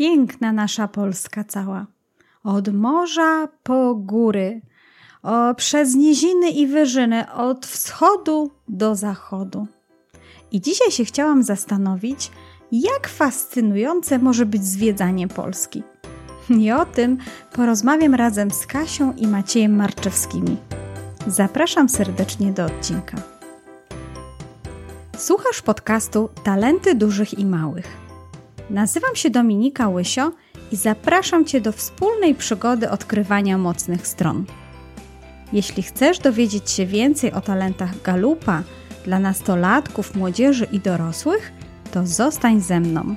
piękna nasza Polska cała. Od morza po góry, o, przez niziny i wyżyny, od wschodu do zachodu. I dzisiaj się chciałam zastanowić, jak fascynujące może być zwiedzanie Polski. I o tym porozmawiam razem z Kasią i Maciejem Marczewskimi. Zapraszam serdecznie do odcinka. Słuchasz podcastu Talenty Dużych i Małych. Nazywam się Dominika Łysio i zapraszam Cię do wspólnej przygody odkrywania mocnych stron. Jeśli chcesz dowiedzieć się więcej o talentach galupa dla nastolatków, młodzieży i dorosłych, to zostań ze mną.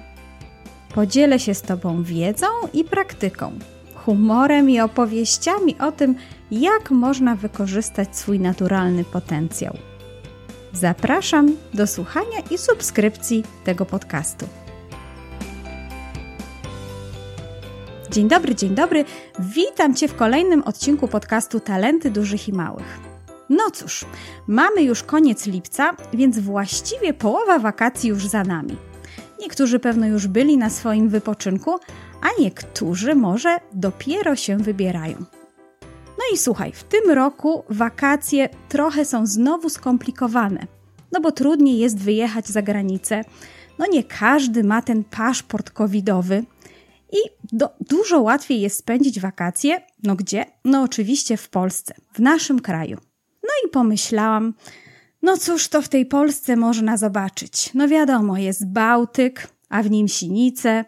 Podzielę się z Tobą wiedzą i praktyką, humorem i opowieściami o tym, jak można wykorzystać swój naturalny potencjał. Zapraszam do słuchania i subskrypcji tego podcastu. Dzień dobry, dzień dobry. Witam Cię w kolejnym odcinku podcastu Talenty Dużych i Małych. No cóż, mamy już koniec lipca, więc właściwie połowa wakacji już za nami. Niektórzy pewno już byli na swoim wypoczynku, a niektórzy może dopiero się wybierają. No i słuchaj, w tym roku wakacje trochę są znowu skomplikowane, no bo trudniej jest wyjechać za granicę. No nie każdy ma ten paszport covidowy, i do, dużo łatwiej jest spędzić wakacje. No gdzie? No oczywiście w Polsce, w naszym kraju. No i pomyślałam, no cóż to w tej Polsce można zobaczyć? No wiadomo, jest Bałtyk, a w nim Sinice,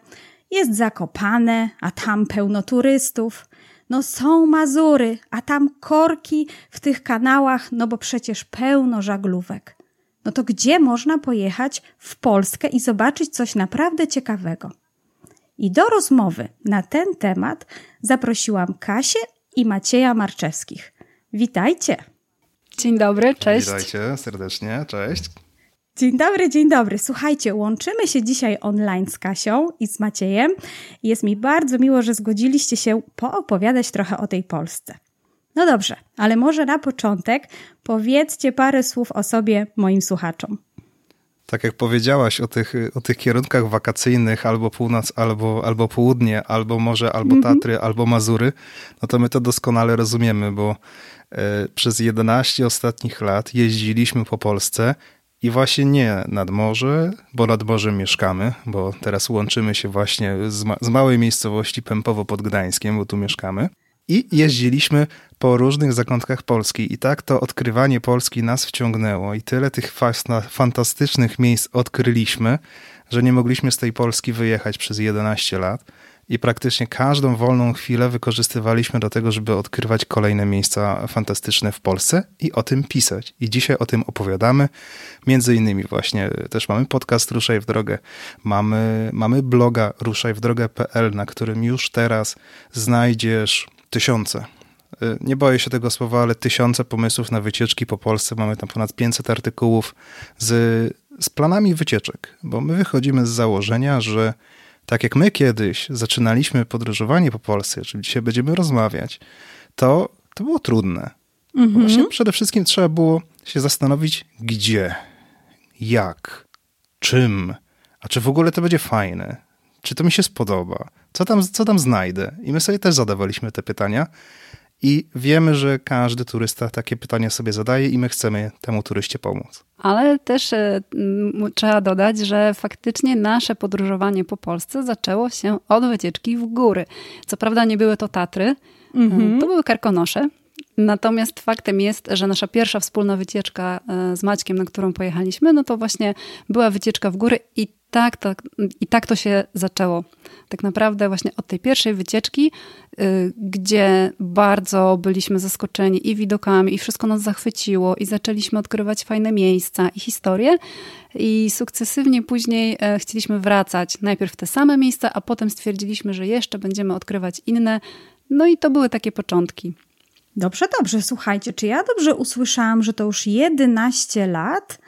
jest Zakopane, a tam pełno turystów. No są Mazury, a tam korki w tych kanałach, no bo przecież pełno żaglówek. No to gdzie można pojechać w Polskę i zobaczyć coś naprawdę ciekawego? I do rozmowy na ten temat zaprosiłam Kasię i Macieja Marczewskich. Witajcie. Dzień dobry, cześć. Witajcie serdecznie, cześć. Dzień dobry, dzień dobry. Słuchajcie, łączymy się dzisiaj online z Kasią i z Maciejem. Jest mi bardzo miło, że zgodziliście się poopowiadać trochę o tej Polsce. No dobrze, ale może na początek powiedzcie parę słów o sobie moim słuchaczom tak jak powiedziałaś o tych, o tych kierunkach wakacyjnych, albo północ, albo, albo południe, albo może, albo mhm. Tatry, albo Mazury, no to my to doskonale rozumiemy, bo e, przez 11 ostatnich lat jeździliśmy po Polsce i właśnie nie nad morze, bo nad morzem mieszkamy, bo teraz łączymy się właśnie z, ma z małej miejscowości Pępowo pod Gdańskiem, bo tu mieszkamy. I jeździliśmy po różnych zakątkach Polski. I tak to odkrywanie Polski nas wciągnęło. I tyle tych fantastycznych miejsc odkryliśmy, że nie mogliśmy z tej Polski wyjechać przez 11 lat. I praktycznie każdą wolną chwilę wykorzystywaliśmy do tego, żeby odkrywać kolejne miejsca fantastyczne w Polsce i o tym pisać. I dzisiaj o tym opowiadamy. Między innymi właśnie też mamy podcast Ruszaj w drogę, mamy, mamy bloga ruszajwdrogę.pl, na którym już teraz znajdziesz tysiące. Y, nie boję się tego słowa, ale tysiące pomysłów na wycieczki po Polsce. Mamy tam ponad 500 artykułów z, z planami wycieczek, bo my wychodzimy z założenia, że tak jak my kiedyś zaczynaliśmy podróżowanie po Polsce, czyli dzisiaj będziemy rozmawiać, to, to było trudne. Mhm. Właśnie przede wszystkim trzeba było się zastanowić, gdzie, jak, czym, a czy w ogóle to będzie fajne, czy to mi się spodoba, co tam, co tam znajdę? I my sobie też zadawaliśmy te pytania. I wiemy, że każdy turysta takie pytania sobie zadaje i my chcemy temu turyście pomóc. Ale też e, trzeba dodać, że faktycznie nasze podróżowanie po Polsce zaczęło się od wycieczki w góry. Co prawda nie były to Tatry, mhm. to były Karkonosze. Natomiast faktem jest, że nasza pierwsza wspólna wycieczka e, z Maćkiem, na którą pojechaliśmy, no to właśnie była wycieczka w góry i tak, tak, i tak to się zaczęło. Tak naprawdę właśnie od tej pierwszej wycieczki, y, gdzie bardzo byliśmy zaskoczeni i widokami, i wszystko nas zachwyciło, i zaczęliśmy odkrywać fajne miejsca i historie. I sukcesywnie później e, chcieliśmy wracać najpierw w te same miejsca, a potem stwierdziliśmy, że jeszcze będziemy odkrywać inne. No i to były takie początki. Dobrze, dobrze. Słuchajcie, czy ja dobrze usłyszałam, że to już 11 lat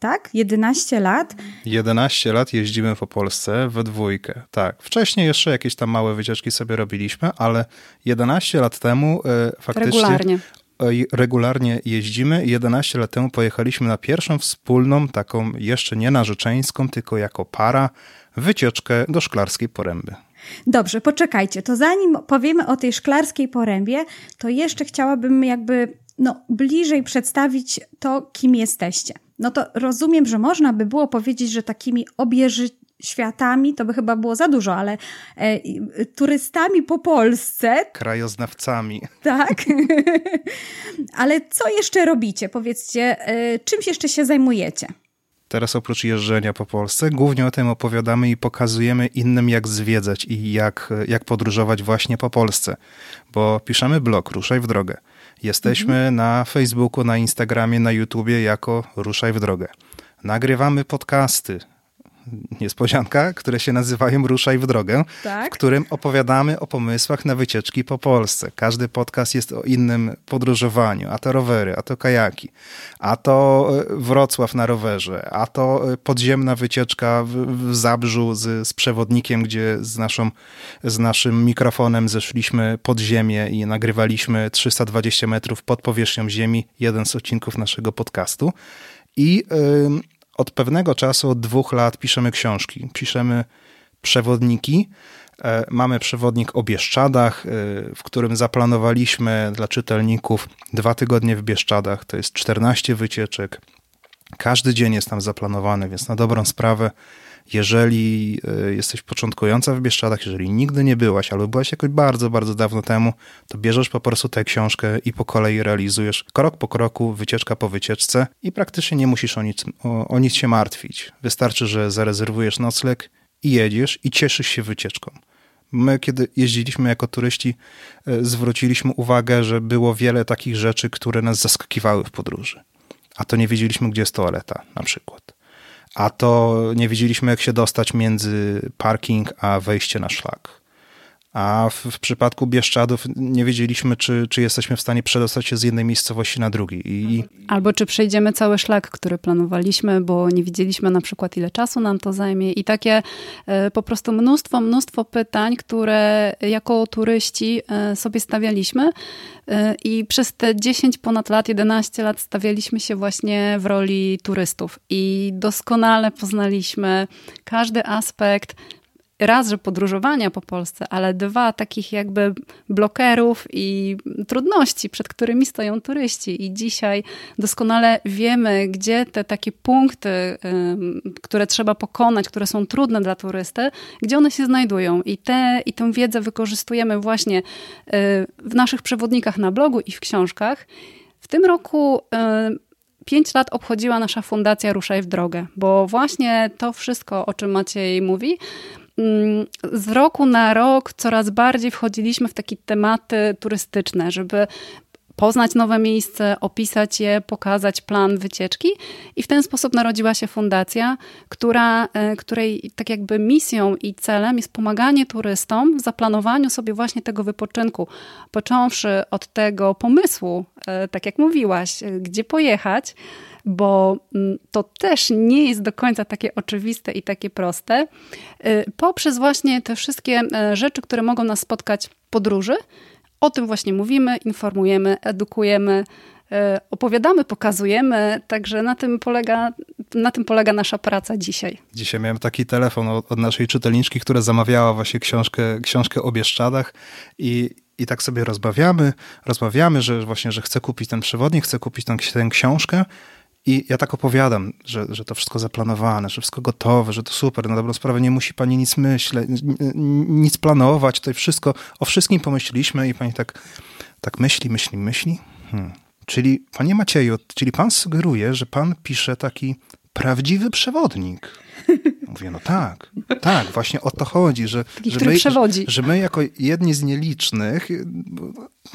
tak? 11 lat? 11 lat jeździmy po Polsce we dwójkę, tak. Wcześniej jeszcze jakieś tam małe wycieczki sobie robiliśmy, ale 11 lat temu e, faktycznie... Regularnie. E, regularnie jeździmy. 11 lat temu pojechaliśmy na pierwszą wspólną, taką jeszcze nie narzeczeńską, tylko jako para, wycieczkę do Szklarskiej Poręby. Dobrze, poczekajcie. To zanim powiemy o tej szklarskiej porębie, to jeszcze chciałabym jakby no, bliżej przedstawić to, kim jesteście. No to rozumiem, że można by było powiedzieć, że takimi obieży światami, to by chyba było za dużo, ale e, turystami po Polsce. Krajoznawcami. Tak. ale co jeszcze robicie? Powiedzcie, e, czymś jeszcze się zajmujecie? Teraz oprócz jeżdżenia po Polsce, głównie o tym opowiadamy i pokazujemy innym, jak zwiedzać i jak, jak podróżować właśnie po Polsce. Bo piszemy blog Ruszaj w drogę. Jesteśmy mhm. na Facebooku, na Instagramie, na YouTubie jako Ruszaj w drogę. Nagrywamy podcasty niespodzianka, które się nazywają Ruszaj w drogę, tak? w którym opowiadamy o pomysłach na wycieczki po Polsce. Każdy podcast jest o innym podróżowaniu, a to rowery, a to kajaki, a to e, Wrocław na rowerze, a to e, podziemna wycieczka w, w Zabrzu z, z przewodnikiem, gdzie z, naszą, z naszym mikrofonem zeszliśmy pod ziemię i nagrywaliśmy 320 metrów pod powierzchnią ziemi, jeden z odcinków naszego podcastu. I od pewnego czasu, od dwóch lat piszemy książki, piszemy przewodniki. E, mamy przewodnik o Bieszczadach, e, w którym zaplanowaliśmy dla czytelników dwa tygodnie w Bieszczadach. To jest 14 wycieczek. Każdy dzień jest tam zaplanowany, więc na dobrą sprawę jeżeli e, jesteś początkująca w Bieszczadach, jeżeli nigdy nie byłaś, albo byłaś jakoś bardzo, bardzo dawno temu, to bierzesz po prostu tę książkę i po kolei realizujesz krok po kroku, wycieczka po wycieczce i praktycznie nie musisz o nic, o, o nic się martwić. Wystarczy, że zarezerwujesz nocleg i jedziesz i cieszysz się wycieczką. My, kiedy jeździliśmy jako turyści, e, zwróciliśmy uwagę, że było wiele takich rzeczy, które nas zaskakiwały w podróży. A to nie wiedzieliśmy, gdzie jest toaleta, na przykład a to nie wiedzieliśmy, jak się dostać między parking a wejście na szlak. A w, w, przypadku Bieszczadów nie wiedzieliśmy, czy, czy jesteśmy w stanie przedostać się z jednej miejscowości na drugi. I... Albo czy przejdziemy cały szlak, który planowaliśmy, bo nie wiedzieliśmy na przykład, ile czasu nam to zajmie. I takie e, po prostu mnóstwo, mnóstwo pytań, które jako turyści e, sobie stawialiśmy. E, I przez te 10 ponad lat, 11 lat stawialiśmy się właśnie w roli turystów. I doskonale poznaliśmy każdy aspekt raz, że podróżowania po Polsce, ale dwa takich jakby blokerów i trudności, przed którymi stoją turyści. I dzisiaj doskonale wiemy, gdzie te takie punkty, które trzeba pokonać, które są trudne dla turysty, gdzie one się znajdują. I, te, i tę wiedzę wykorzystujemy właśnie y, w naszych przewodnikach na blogu i w książkach. W tym roku y, pięć lat obchodziła nasza fundacja Ruszaj w Drogę, bo właśnie to wszystko, o czym Maciej mówi, z roku na rok coraz bardziej wchodziliśmy w takie tematy turystyczne, żeby poznać nowe miejsce, opisać je, pokazać plan wycieczki. I w ten sposób narodziła się fundacja, która, e, której tak jakby misją i celem jest pomaganie turystom w zaplanowaniu sobie właśnie tego wypoczynku. Począwszy od tego pomysłu, e, tak jak mówiłaś, e, gdzie pojechać, bo mm, to też nie jest do końca takie oczywiste i takie proste. Y, poprzez właśnie te wszystkie e, rzeczy, które mogą nas spotkać w podróży, o tym właśnie mówimy, informujemy, edukujemy, e, opowiadamy, pokazujemy, także na tym polega, na tym polega nasza praca dzisiaj. Dzisiaj miałem taki telefon od, od naszej czytelniczki, która zamawiała właśnie książkę, książkę o Bieszczadach i, i tak sobie rozmawiamy, rozmawiamy, że właśnie, że chcę kupić ten przewodnik, chcę kupić tę, tę książkę i ja tak opowiadam, że, że to wszystko zaplanowane, że wszystko gotowe, że to super, na dobrą sprawę nie musi pani nic myśleć, nic planować, to wszystko, o wszystkim pomyśleliśmy i pani tak, tak myśli, myśli, myśli. Hmm. Czyli, panie Macieju, czyli pan sugeruje, że pan pisze taki prawdziwy przewodnik. Mówię, no tak, tak, właśnie o to chodzi, że, Taki, że, my, że, że, my jako jedni z nielicznych,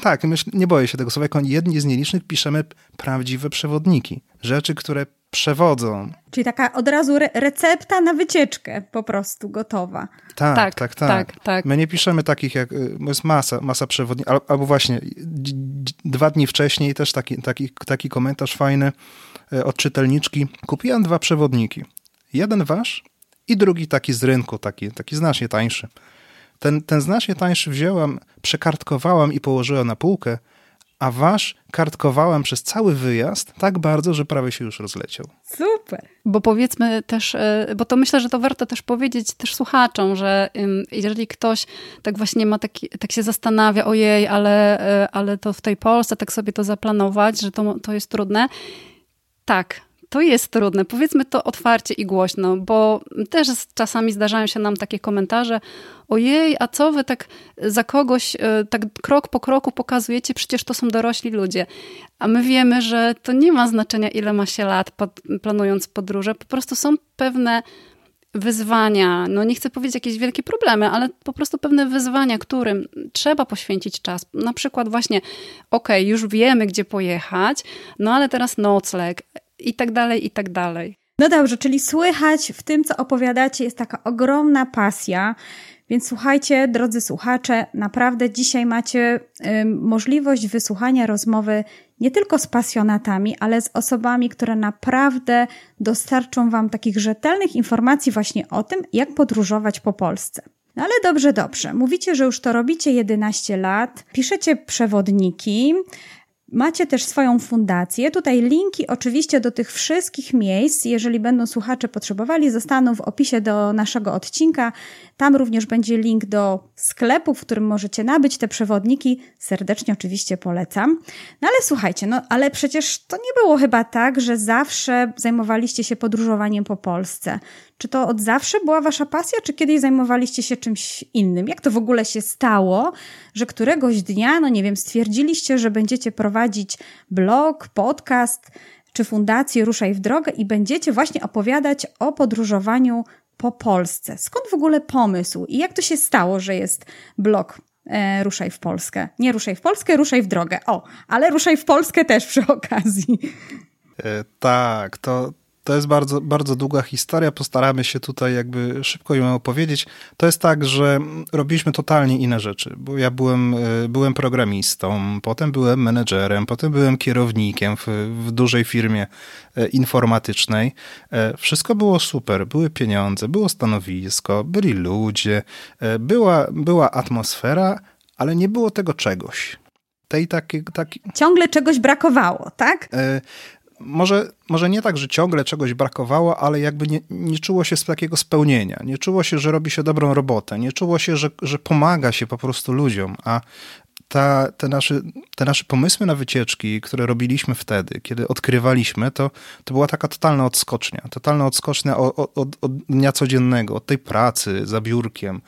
tak, myśl, nie boję się tego słowa, jako jedni z nielicznych piszemy prawdziwe przewodniki. Rzeczy, które przewodzą. Czyli taka od razu re recepta na wycieczkę po prostu gotowa. Tak, tak, tak, tak. tak, tak. My nie piszemy takich jak, y, jest masa, masa przewodników, albo właśnie dwa dni wcześniej też taki, taki, taki komentarz fajny od czytelniczki. Kupiłem dwa przewodniki. Jeden wasz i drugi taki z rynku, taki, taki znacznie tańszy. Ten, ten znacznie tańszy wzięłam, przekartkowałam i położyłam na półkę, a wasz kartkowałem przez cały wyjazd tak bardzo, że prawie się już rozleciał. Super. Bo powiedzmy też, e, bo to myślę, że to warto też powiedzieć też słuchaczom, że jeżeli ktoś tak właśnie ma taki, tak się zastanawia, ojej, ale, e, ale to w tej Polsce tak sobie to zaplanować, że to, to jest trudne. Tak, to jest trudne. Powiedzmy to otwarcie i głośno, bo też czasami zdarzają się nam takie komentarze: Ojej, a co wy tak za kogoś, e, tak krok po kroku pokazujecie? Przecież to są dorośli ludzie. A my wiemy, że to nie ma znaczenia, ile ma się lat planując podróże. Po prostu są pewne wyzwania, no nie chcę powiedzieć jakieś wielkie problemy, ale po prostu pewne wyzwania, którym trzeba poświęcić czas. Na przykład właśnie, ok, już wiemy, gdzie pojechać, no ale teraz nocleg, i tak dalej, i tak dalej. No dobrze, czyli słychać w tym, co opowiadacie, jest taka ogromna pasja. Więc słuchajcie, drodzy słuchacze, naprawdę dzisiaj macie y, możliwość wysłuchania rozmowy nie tylko z pasjonatami, ale z osobami, które naprawdę dostarczą Wam takich rzetelnych informacji właśnie o tym, jak podróżować po Polsce. No ale dobrze, dobrze. Mówicie, że już to robicie 11 lat, piszecie przewodniki, Macie też swoją fundację. Tutaj linki oczywiście do tych wszystkich miejsc, jeżeli będą słuchacze potrzebowali, zostaną w opisie do naszego odcinka. Tam również będzie link do sklepu, w którym możecie nabyć te przewodniki. Serdecznie oczywiście polecam. No ale słuchajcie, no ale przecież to nie było chyba tak, że zawsze zajmowaliście się podróżowaniem po Polsce. Czy to od zawsze była wasza pasja, czy kiedyś zajmowaliście się czymś innym? Jak to w ogóle się stało, że któregoś dnia, no nie wiem, stwierdziliście, że będziecie prowadzić blog, podcast czy fundację Ruszaj w drogę i będziecie właśnie opowiadać o podróżowaniu po Polsce. Skąd w ogóle pomysł i jak to się stało, że jest blog e, Ruszaj w Polskę? Nie Ruszaj w Polskę, Ruszaj w drogę. O, ale Ruszaj w Polskę też przy okazji. E, tak, to, to jest bardzo, bardzo długa historia, postaramy się tutaj jakby szybko ją opowiedzieć. To jest tak, że robiliśmy totalnie inne rzeczy, bo ja byłem, e, byłem programistą, potem byłem menedżerem, potem byłem kierownikiem w, w dużej firmie e, informatycznej. E, wszystko było super, były pieniądze, było stanowisko, byli ludzie, była, była atmosfera, ale nie było tego czegoś. Tej taki, taki... Ciągle czegoś brakowało, tak? Może, może nie tak, że ciągle czegoś brakowało, ale jakby nie, nie czuło się z takiego spełnienia. Nie czuło się, że robi się dobrą robotę. Nie czuło się, że, że pomaga się po prostu ludziom. A ta, te, nasze, te nasze pomysły na wycieczki, które robiliśmy wtedy, kiedy odkrywaliśmy, to, to była taka totalna odskocznia. Totalna odskocznia od, od, od dnia codziennego, od tej pracy za biurkiem,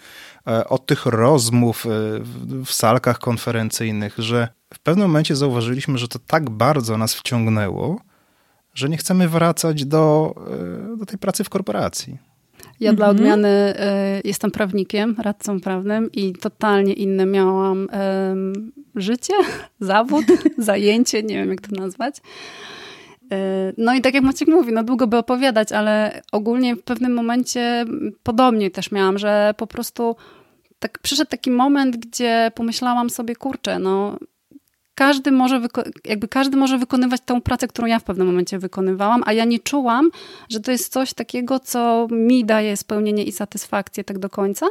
e, od tych rozmów e, w, w salkach konferencyjnych, że w pewnym momencie zauważyliśmy, że to tak bardzo nas wciągnęło, że nie chcemy wracać do, e, do tej pracy w korporacji. Ja mhm. dla odmiany y, jestem prawnikiem, radcą prawnym i totalnie inne miałam y, życie, zawód, zajęcie, nie wiem jak to nazwać. Y, no i tak jak Maciek mówi, no długo by opowiadać, ale ogólnie w pewnym momencie podobnie też miałam, że po prostu tak przyszedł taki moment, gdzie pomyślałam sobie, kurczę, no każdy może, jakby każdy może wykonywać tą pracę, którą ja w pewnym momencie wykonywałam, a ja nie czułam, że to jest coś takiego, co mi daje spełnienie i satysfakcję tak do końca.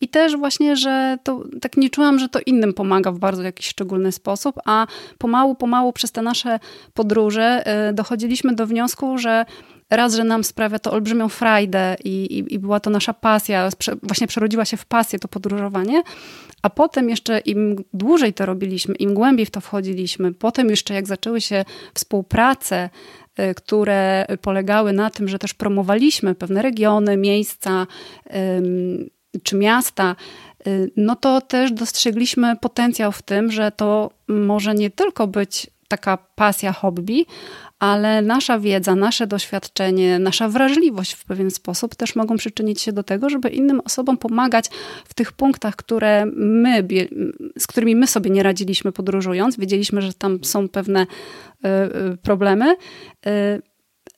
I też właśnie, że to tak nie czułam, że to innym pomaga w bardzo jakiś szczególny sposób, a pomału, pomału przez te nasze podróże y, dochodziliśmy do wniosku, że raz, że nam sprawia to olbrzymią frajdę i, i, i, była to nasza pasja, właśnie przerodziła się w pasję to podróżowanie, a potem jeszcze im dłużej to robiliśmy, im głębiej w to wchodziliśmy, potem jeszcze jak zaczęły się współprace, y, które polegały na tym, że też promowaliśmy pewne regiony, miejsca czy miasta, y, no to też dostrzegliśmy potencjał w tym, że to może nie tylko być taka pasja, hobby, ale nasza wiedza, nasze doświadczenie, nasza wrażliwość w pewien sposób też mogą przyczynić się do tego, żeby innym osobom pomagać w tych punktach, które my, z którymi my sobie nie radziliśmy podróżując. Wiedzieliśmy, że tam są pewne e, e, problemy e,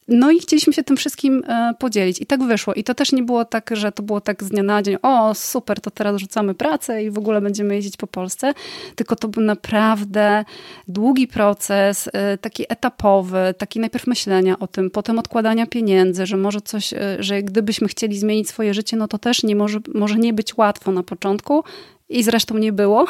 no i chcieliśmy się tym wszystkim e, podzielić. I tak wyszło. I to też nie było tak, że to było tak z dnia na dzień, o super, to teraz rzucamy pracę i w ogóle będziemy jeździć po Polsce. Tylko to był naprawdę długi proces, e, taki etapowy, taki najpierw myślenia o tym, potem odkładania pieniędzy, że może coś, e, że gdybyśmy chcieli zmienić swoje życie, no to też nie może, może nie być łatwo na początku. I zresztą nie było,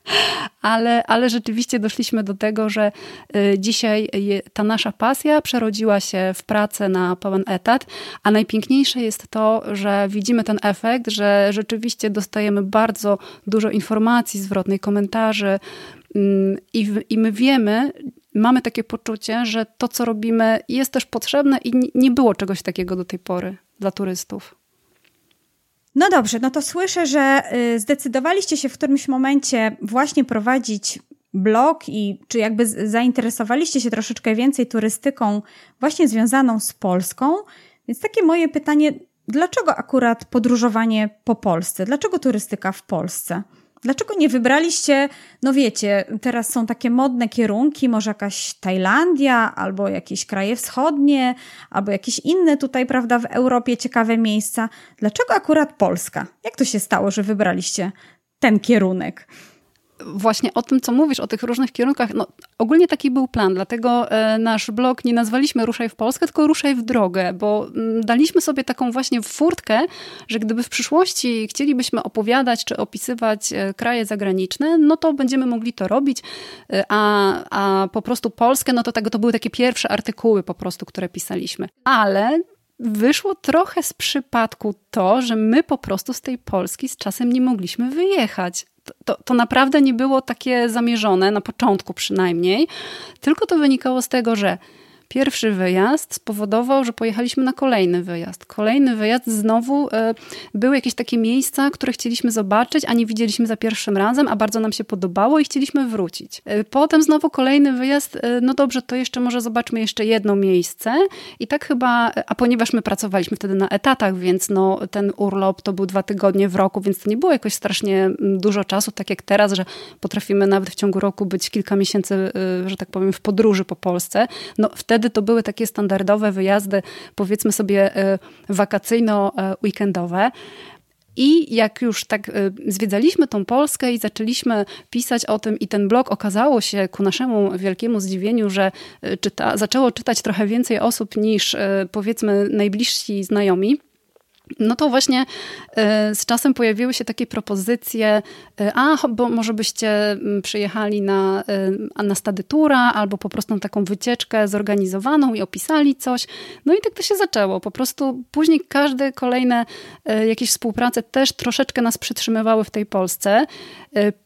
ale, ale rzeczywiście doszliśmy do tego, że y, dzisiaj ta nasza pasja przerodziła się w pracę na pełen etat, a najpiękniejsze jest to, że widzimy ten efekt, że rzeczywiście dostajemy bardzo dużo informacji zwrotnej, komentarzy mm, i, i my wiemy, mamy takie poczucie, że to, co robimy, jest też potrzebne i nie było czegoś takiego do tej pory dla turystów. No dobrze, no to słyszę, że y, zdecydowaliście się w którymś momencie właśnie prowadzić blog i czy jakby zainteresowaliście się troszeczkę więcej turystyką właśnie związaną z Polską. Więc takie moje pytanie, dlaczego akurat podróżowanie po Polsce? Dlaczego turystyka w Polsce? Dlaczego nie wybraliście, no wiecie, teraz są takie modne kierunki, może jakaś Tajlandia, albo jakieś kraje wschodnie, albo jakieś inne tutaj, prawda, w Europie ciekawe miejsca. Dlaczego akurat Polska? Jak to się stało, że wybraliście ten kierunek? Właśnie o tym, co mówisz, o tych różnych kierunkach, no, ogólnie taki był plan, dlatego e, nasz blog nie nazwaliśmy Ruszaj w Polskę, tylko Ruszaj w drogę, bo mm, daliśmy sobie taką właśnie furtkę, że gdyby w przyszłości chcielibyśmy opowiadać czy opisywać e, kraje zagraniczne, no to będziemy mogli to robić, e, a, a po prostu Polskę, no to tego to były takie pierwsze artykuły po prostu, które pisaliśmy. Ale wyszło trochę z przypadku to, że my po prostu z tej Polski z czasem nie mogliśmy wyjechać to, to naprawdę nie było takie zamierzone, na początku przynajmniej, tylko to wynikało z tego, że Pierwszy wyjazd spowodował, że pojechaliśmy na kolejny wyjazd. Kolejny wyjazd znowu e, były jakieś takie miejsca, które chcieliśmy zobaczyć, a nie widzieliśmy za pierwszym razem, a bardzo nam się podobało i chcieliśmy wrócić. E, potem znowu kolejny wyjazd, e, no dobrze, to jeszcze może zobaczmy jeszcze jedno miejsce. I tak chyba, a ponieważ my pracowaliśmy wtedy na etatach, więc no, ten urlop to był dwa tygodnie w roku, więc to nie było jakoś strasznie mm, dużo czasu, tak jak teraz, że potrafimy nawet w ciągu roku być kilka miesięcy, że tak powiem, w podróży po Polsce. No wtedy wtedy to były takie standardowe wyjazdy, powiedzmy sobie e, wakacyjno-weekendowe. I jak już tak e, zwiedzaliśmy tą Polskę i zaczęliśmy pisać o tym, i ten blog okazało się ku naszemu wielkiemu zdziwieniu, że e, czyta, zaczęło czytać trochę więcej osób niż powiedzmy najbliżsi znajomi no to właśnie e, z czasem pojawiły się takie propozycje, e, a bo może byście mm, przyjechali na, e, na stadytura albo po prostu na taką wycieczkę zorganizowaną i opisali coś. No i tak to się zaczęło. Po prostu później każde kolejne jakieś współprace też troszeczkę nas przytrzymywały w tej Polsce.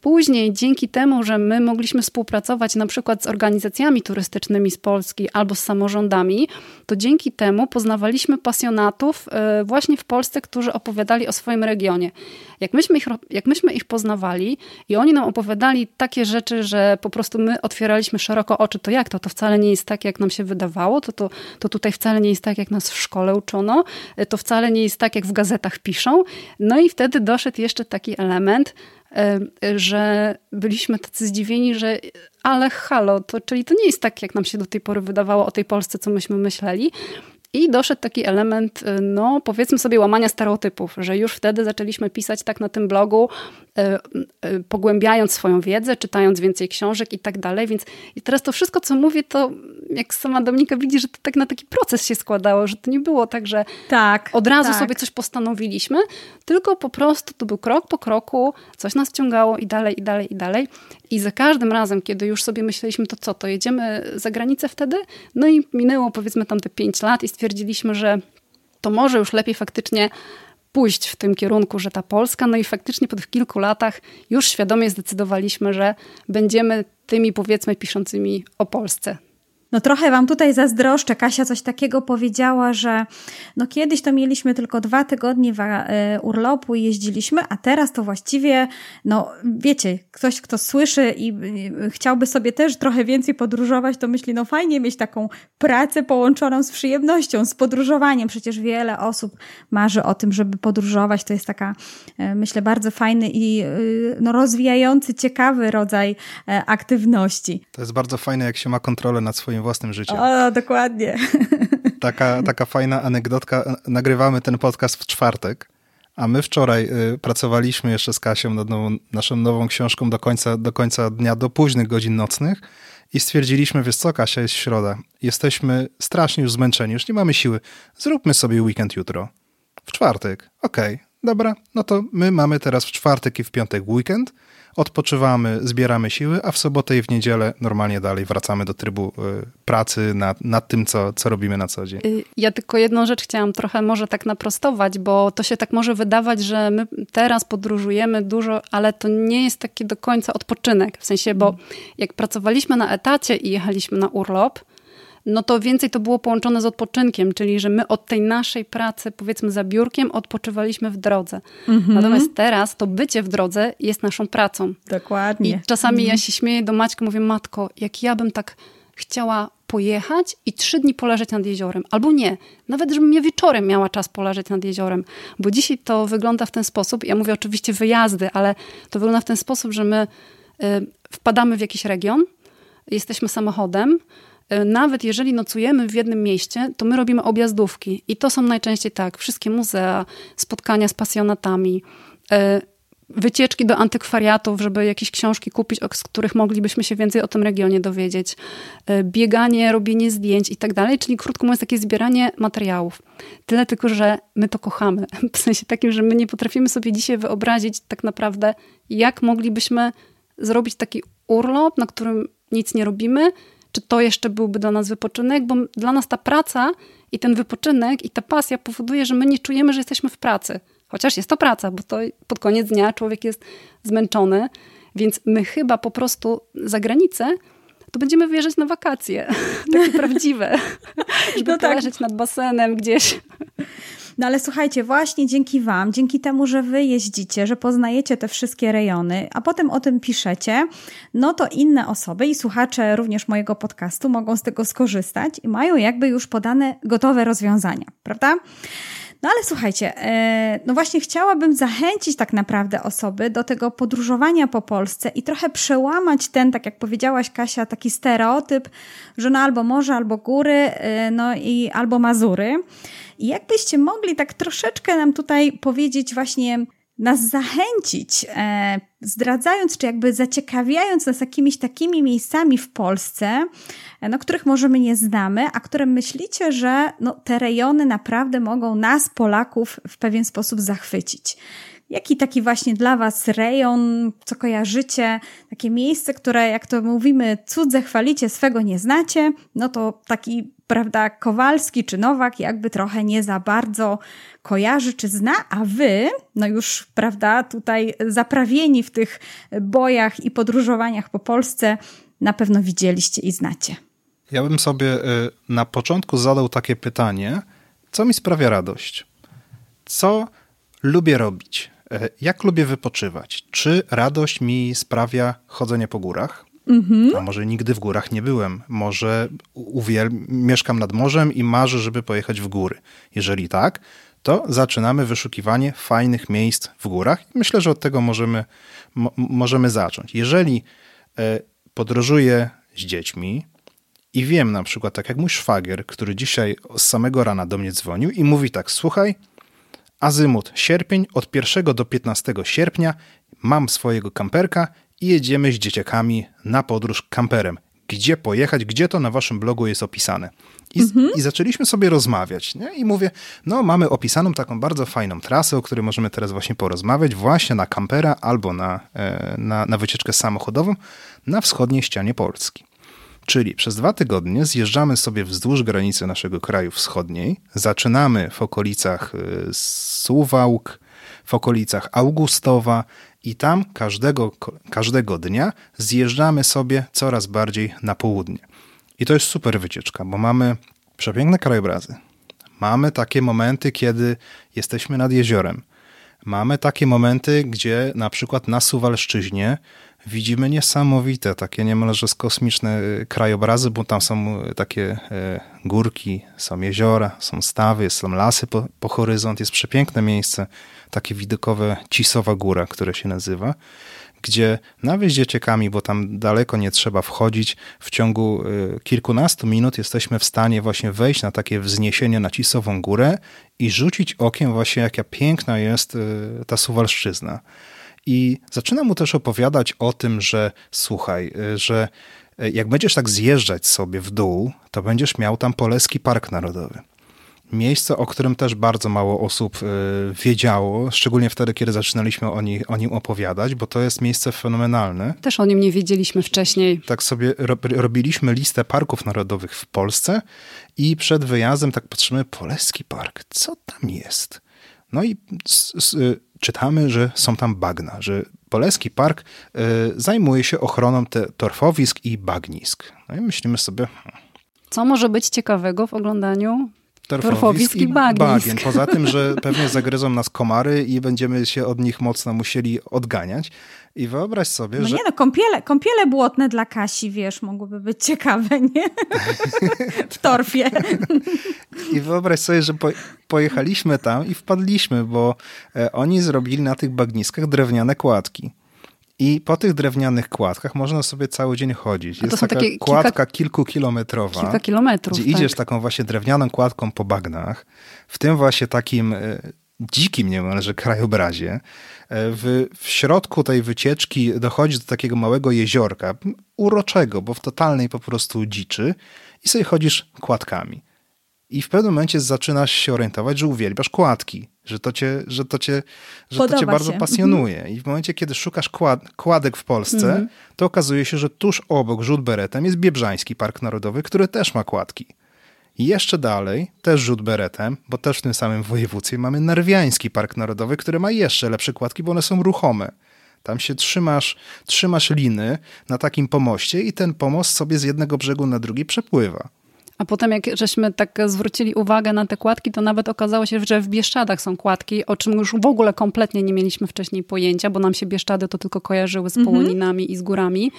Później dzięki temu, że my mogliśmy współpracować na przykład z organizacjami turystycznymi z Polski albo z samorządami, to dzięki temu poznawaliśmy pasjonatów właśnie w Polsce którzy opowiadali o swoim regionie. Jak myśmy, ich, jak myśmy ich poznawali i oni nam opowiadali takie rzeczy, że po prostu my otwieraliśmy szeroko oczy, to jak to? To wcale nie jest tak, jak nam się wydawało, to, to, to tutaj wcale nie jest tak, jak nas w szkole uczono, to wcale nie jest tak, jak w gazetach piszą. No i wtedy doszedł jeszcze taki element, że byliśmy tacy zdziwieni, że ale halo, to, czyli to nie jest tak, jak nam się do tej pory wydawało o tej Polsce, co myśmy myśleli. I doszedł taki element, y, no powiedzmy sobie, łamania stereotypów, że już wtedy zaczęliśmy pisać tak na tym blogu, y, y, pogłębiając swoją wiedzę, czytając więcej książek i tak dalej. Więc i teraz to wszystko, co mówię, to jak sama Dominika widzi, że to tak na taki proces się składało, że to nie było tak, że tak, od razu tak. sobie coś postanowiliśmy, tylko po prostu to był krok po kroku, coś nas ciągało i dalej, i dalej, i dalej. I za każdym razem, kiedy już sobie myśleliśmy, to co, to jedziemy za granicę wtedy? No i minęło powiedzmy tam te pięć lat i stwierdziliśmy, że to może już lepiej faktycznie pójść w tym kierunku, że ta Polska, no i faktycznie po tych kilku latach już świadomie zdecydowaliśmy, że będziemy tymi powiedzmy piszącymi o Polsce. No trochę wam tutaj zazdroszczę. Kasia coś takiego powiedziała, że no kiedyś to mieliśmy tylko dwa tygodnie e, urlopu i jeździliśmy, a teraz to właściwie, no wiecie, ktoś, kto słyszy i chciałby sobie też trochę więcej podróżować, to myśli, no fajnie mieć taką pracę połączoną z przyjemnością, z podróżowaniem. Przecież wiele osób marzy o tym, żeby podróżować. To jest taka, e, myślę, bardzo fajny i e, no, rozwijający, ciekawy rodzaj aktywności. To jest bardzo fajne, jak się ma kontrolę nad swoim własnym życiem. O, dokładnie. Taka, taka fajna anegdotka. Nagrywamy ten podcast w czwartek, a my wczoraj y, pracowaliśmy jeszcze z Kasią nad nową, naszą nową książką do końca, do końca dnia, do późnych godzin nocnych i stwierdziliśmy, wiesz co, Kasia, jest środa. Jesteśmy strasznie już zmęczeni, już nie mamy siły. Zróbmy sobie weekend jutro. W czwartek. Okej. Okay dobra, no to my mamy teraz w czwartek i w piątek weekend, odpoczywamy, zbieramy siły, a w sobotę i w niedzielę normalnie dalej wracamy do trybu y, pracy nad, nad tym, co, co robimy na co dzień. Y, ja tylko jedną rzecz chciałam trochę może tak naprostować, bo to się tak może wydawać, że my teraz podróżujemy dużo, ale to nie jest taki do końca odpoczynek. W sensie, bo jak pracowaliśmy na etacie i jechaliśmy na urlop, no to więcej to było połączone z odpoczynkiem, czyli że my od tej naszej pracy, powiedzmy za biurkiem, odpoczywaliśmy w drodze. Mhm. Natomiast teraz to bycie w drodze jest naszą pracą. Dokładnie. I czasami mhm. ja się śmieję do Maćka, mówię, matko, jak ja bym tak chciała pojechać i trzy dni poleżeć nad jeziorem. Albo nie, nawet żebym ja wieczorem miała czas poleżeć nad jeziorem. Bo dzisiaj to wygląda w ten sposób, ja mówię oczywiście wyjazdy, ale to wygląda w ten sposób, że my y, wpadamy w jakiś region, jesteśmy samochodem, nawet jeżeli nocujemy w jednym mieście, to my robimy objazdówki. I to są najczęściej tak, wszystkie muzea, spotkania z pasjonatami, e, wycieczki do antykwariatów, żeby jakieś książki kupić, z których moglibyśmy się więcej o tym regionie dowiedzieć, e, bieganie, robienie zdjęć i tak dalej, czyli krótko mówiąc takie zbieranie materiałów. Tyle tylko, że my to kochamy. W sensie takim, że my nie potrafimy sobie dzisiaj wyobrazić tak naprawdę, jak moglibyśmy zrobić taki urlop, na którym nic nie robimy, czy to jeszcze byłby dla nas wypoczynek, bo dla nas ta praca i ten wypoczynek i ta pasja powoduje, że my nie czujemy, że jesteśmy w pracy. Chociaż jest to praca, bo to pod koniec dnia człowiek jest zmęczony, więc my chyba po prostu za granicę to będziemy wyjeżdżać na wakacje, takie prawdziwe, żeby no tak. poleżeć nad basenem gdzieś. No ale słuchajcie, właśnie dzięki Wam, dzięki temu, że Wy jeździcie, że poznajecie te wszystkie rejony, a potem o tym piszecie, no to inne osoby i słuchacze również mojego podcastu mogą z tego skorzystać i mają jakby już podane gotowe rozwiązania, prawda? No ale słuchajcie, e, no właśnie chciałabym zachęcić tak naprawdę osoby do tego podróżowania po Polsce i trochę przełamać ten, tak jak powiedziałaś Kasia, taki stereotyp, że no albo morze, albo góry, e, no i albo Mazury. I jakbyście mogli tak troszeczkę nam tutaj powiedzieć właśnie nas zachęcić, e, zdradzając, czy jakby zaciekawiając nas jakimiś takimi miejscami w Polsce, e, no, których może my nie znamy, a które myślicie, że no, te rejony naprawdę mogą nas, Polaków, w pewien sposób zachwycić. Jaki taki właśnie dla Was rejon, co kojarzycie, takie miejsce, które, jak to mówimy, cudze chwalicie, swego nie znacie, no to taki, prawda, Kowalski czy Nowak jakby trochę nie za bardzo kojarzy czy zna, a Wy, no już, prawda, tutaj zaprawieni w tych bojach i podróżowaniach po Polsce, na pewno widzieliście i znacie. Ja bym sobie y, na początku zadał takie pytanie, co mi sprawia radość? Co lubię robić? E, jak lubię wypoczywać? Czy radość mi sprawia chodzenie po górach? Mhm. A może nigdy w górach nie byłem. Może uwiel mieszkam nad morzem i marzę, żeby pojechać w góry. Jeżeli tak, to zaczynamy wyszukiwanie fajnych miejsc w górach. Myślę, że od tego możemy, możemy zacząć. Jeżeli e, podróżuję z dziećmi i wiem na przykład, tak jak mój szwagier, który dzisiaj z samego rana do mnie dzwonił i mówi tak, słuchaj, Azymut sierpień od 1 do 15 sierpnia mam swojego kamperka i jedziemy z dzieciakami na podróż kamperem. Gdzie pojechać, gdzie to na waszym blogu jest opisane. I, mhm. i zaczęliśmy sobie rozmawiać. Nie? I mówię, no mamy opisaną taką bardzo fajną trasę, o której możemy teraz właśnie porozmawiać, właśnie na kampera albo na, e, na, na wycieczkę samochodową na wschodniej ścianie Polski. Czyli przez dwa tygodnie zjeżdżamy sobie wzdłuż granicy naszego kraju wschodniej, zaczynamy w okolicach y, Suwałk, w okolicach Augustowa i tam każdego, każdego dnia zjeżdżamy sobie coraz bardziej na południe. I to jest super wycieczka, bo mamy przepiękne krajobrazy. Mamy takie momenty, kiedy jesteśmy nad jeziorem. Mamy takie momenty, gdzie na przykład na Suwalszczyźnie widzimy niesamowite, takie niemalże kosmiczne y, krajobrazy, bo tam są y, takie y, górki, są jeziora, są stawy, są lasy po, po horyzont. Jest przepiękne miejsce, takie widokowe Cisowa Góra, które się nazywa, gdzie nawet z dzieciakami, bo tam daleko nie trzeba wchodzić, w ciągu kilkunastu minut jesteśmy w stanie właśnie wejść na takie wzniesienie na Cisową Górę i rzucić okiem właśnie, jaka piękna jest ta Suwalszczyzna. I zaczyna mu też opowiadać o tym, że słuchaj, y, że y, jak będziesz tak zjeżdżać sobie w dół, to będziesz miał tam Poleski Park Narodowy. miejsce, o którym też bardzo mało osób y, wiedziało, szczególnie wtedy, kiedy zaczynaliśmy o, nim, o nim opowiadać, bo to jest miejsce fenomenalne. Też o nim nie wiedzieliśmy wcześniej. Tak sobie robiliśmy listę parków narodowych w Polsce i przed wyjazdem tak patrzymy, Poleski Park, co tam jest? No i czytamy, że są tam bagna, że Poleski Park y, zajmuje się ochroną te torfowisk i bagnisk. No i myślimy sobie... Hmm, co może być ciekawego w oglądaniu torfowisk i bagnisk. bagien. Poza tym, że pewnie zagryzą nas komary i będziemy się od nich mocno musieli odganiać. I wyobraź sobie, no że... nie no, kąpiele, kąpiele błotne dla Kasi, wiesz, mogłyby być ciekawe, nie? w torfie. I wyobraź sobie, że po, pojechaliśmy tam i wpadliśmy, bo e, oni zrobili na tych bagniskach drewniane kładki. I po tych drewnianych kładkach można sobie cały dzień chodzić. Jest taka kładka kilka, kilkukilometrowa. Kilka kilometrów. Gdzie tak. idziesz taką właśnie drewnianą kładką po bagnach, w tym właśnie takim e, dzikim niemalże krajobrazie. E, w, w środku tej wycieczki dochodzi do takiego małego jeziorka, uroczego, bo w totalnej po prostu dziczy i sobie chodzisz kładkami. I w pewnym momencie zaczynasz się orientować, że uwielbiasz kładki, że to cię, że to cię, że to cię bardzo pasjonuje. Mhm. I w momencie, kiedy szukasz kład, kładek w Polsce, mhm. to okazuje się, że tuż obok Rzut Beretem jest Biebrzański Park Narodowy, który też ma kładki. Jeszcze dalej, też rzut beretem, bo też w tym samym województwie mamy Narwiański Park Narodowy, który ma jeszcze lepsze kładki, bo one są ruchome. Tam się trzymasz, trzymasz liny na takim pomoście i ten pomost sobie z jednego brzegu na drugi przepływa. A potem jak żeśmy tak zwrócili uwagę na te kładki, to nawet okazało się, że w Bieszczadach są kładki, o czym już w ogóle kompletnie nie mieliśmy wcześniej pojęcia, bo nam się Bieszczady to tylko kojarzyły z mhm. połoninami i z górami.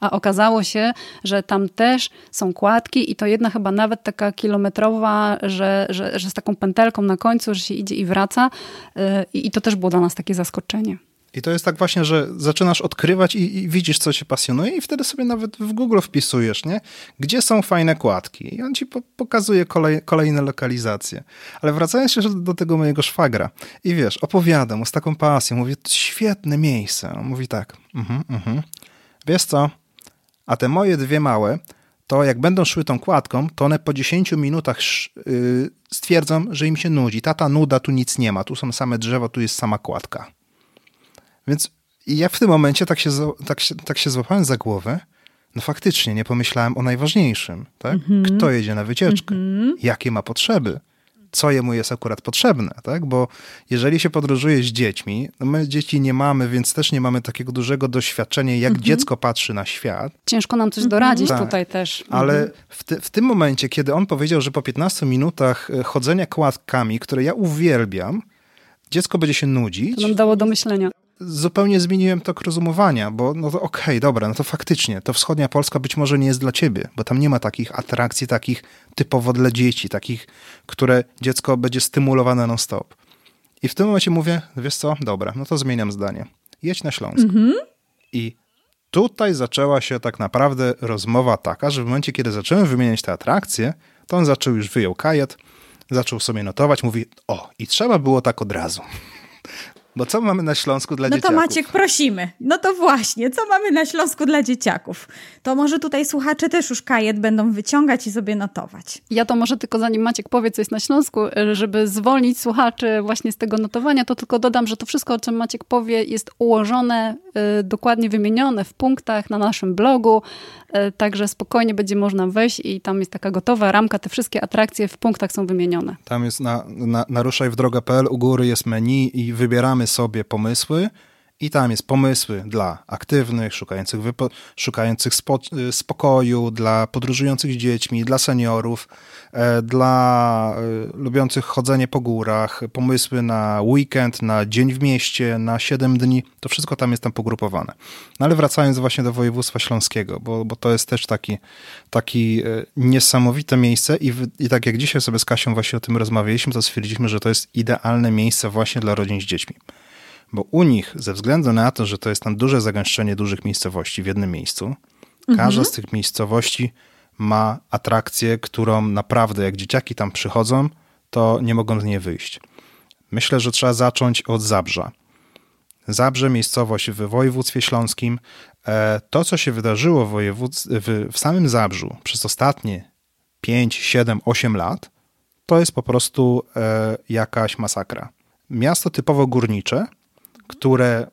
A okazało się, że tam też są kładki i to jedna chyba nawet taka kilometrowa, że, że, że z taką pętelką na końcu, że się idzie i wraca. Y, I to też było dla nas takie zaskoczenie. I to jest tak właśnie, że zaczynasz odkrywać i, i, widzisz, co cię pasjonuje i wtedy sobie nawet w Google wpisujesz, nie? Gdzie są fajne kładki? I on ci po, pokazuje kolej, kolejne lokalizacje. Ale wracając jeszcze do tego mojego szwagra i wiesz, opowiadam mu z taką pasją, mówię, świetne miejsce. On mówi tak, mhm, mhm. Wiesz co? A te moje dwie małe, to jak będą szły tą kładką, to one po 10 minutach yy, stwierdzą, że im się nudzi. Tata nuda, tu nic nie ma, tu są same drzewa, tu jest sama kładka. Więc ja w tym momencie tak się, tak się, tak się złapałem za głowę, no faktycznie nie pomyślałem o najważniejszym, tak? Mm -hmm. Kto jedzie na wycieczkę? Mm -hmm. Jakie ma potrzeby? Co jemu jest akurat potrzebne, tak? Bo jeżeli się podróżuje z dziećmi, no my dzieci nie mamy, więc też nie mamy takiego dużego doświadczenia, jak mm -hmm. dziecko patrzy na świat. Ciężko nam coś doradzić tak. tutaj też. Ale mhm. w, te, w tym momencie, kiedy on powiedział, że po 15 minutach e, chodzenia kładkami, które ja uwielbiam, dziecko będzie się nudzić. To nam dało do myślenia zupełnie zmieniłem tok rozumowania, bo no to okej, okay, dobra, no to faktycznie, to wschodnia Polska być może nie jest dla ciebie, bo tam nie ma takich atrakcji, takich typowo dla dzieci, takich, które dziecko będzie stymulowane non-stop. I w tym momencie mówię, wiesz co, dobra, no to zmieniam zdanie. Jedź na Śląsk. Mhm. I tutaj zaczęła się tak naprawdę rozmowa taka, że w momencie, kiedy zacząłem wymieniać te atrakcje, to on zaczął już wyjął kajet, zaczął sobie notować, mówi, o, i trzeba było tak od razu. Bo co mamy na Śląsku dla no dzieciaków? No to Maciek, prosimy. No to właśnie, co mamy na Śląsku dla dzieciaków? To może tutaj słuchacze też już kajet będą wyciągać i sobie notować. Ja to może tylko zanim Maciek powie, co jest na Śląsku, żeby zwolnić słuchaczy właśnie z tego notowania, to tylko dodam, że to wszystko, o czym Maciek powie, jest ułożone, y, dokładnie wymienione w punktach na naszym blogu, y, także spokojnie będzie można wejść i tam jest taka gotowa ramka, te wszystkie atrakcje w punktach są wymienione. Tam jest na, na, na ruszajwdroga.pl, u góry jest menu i wybieramy sobie pomysły i tam jest pomysły dla aktywnych, szukających, szukających spo spokoju, dla podróżujących z dziećmi, dla seniorów, e, dla e, lubiących chodzenie po górach, pomysły na weekend, na dzień w mieście, na 7 dni. To wszystko tam jest tam pogrupowane. No ale wracając właśnie do województwa śląskiego, bo, bo to jest też taki, taki e, niesamowite miejsce i, i tak jak dzisiaj sobie z Kasią właśnie o tym rozmawialiśmy, to stwierdziliśmy, że to jest idealne miejsce właśnie dla rodzin z dziećmi bo u nich, ze względu na to, że to jest tam duże zagęszczenie dużych miejscowości w jednym miejscu, mhm. każda z tych miejscowości ma atrakcję, którą naprawdę, jak dzieciaki tam przychodzą, to nie mogą z niej wyjść. Myślę, że trzeba zacząć od Zabrza. Zabrze, miejscowość w województwie śląskim. E, to, co się wydarzyło w, w, w samym Zabrzu przez ostatnie 5, 7, 8 lat, to jest po prostu e, jakaś masakra. Miasto typowo górnicze, które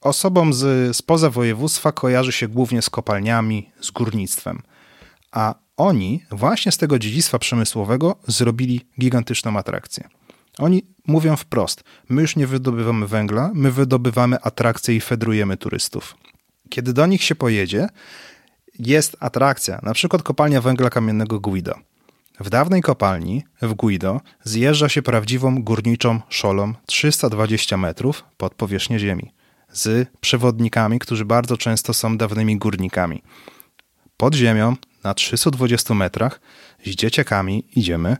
osobom z, spoza województwa kojarzy się głównie z kopalniami, z górnictwem. A oni właśnie z tego dziedzictwa przemysłowego zrobili gigantyczną atrakcję. Oni mówią wprost: My już nie wydobywamy węgla, my wydobywamy atrakcje i fedrujemy turystów. Kiedy do nich się pojedzie, jest atrakcja, na przykład kopalnia węgla kamiennego Guido. W dawnej kopalni w Guido zjeżdża się prawdziwą górniczą szolą 320 metrów pod powierzchnię ziemi z przewodnikami, którzy bardzo często są dawnymi górnikami. Pod ziemią na 320 metrach z dzieciakami idziemy,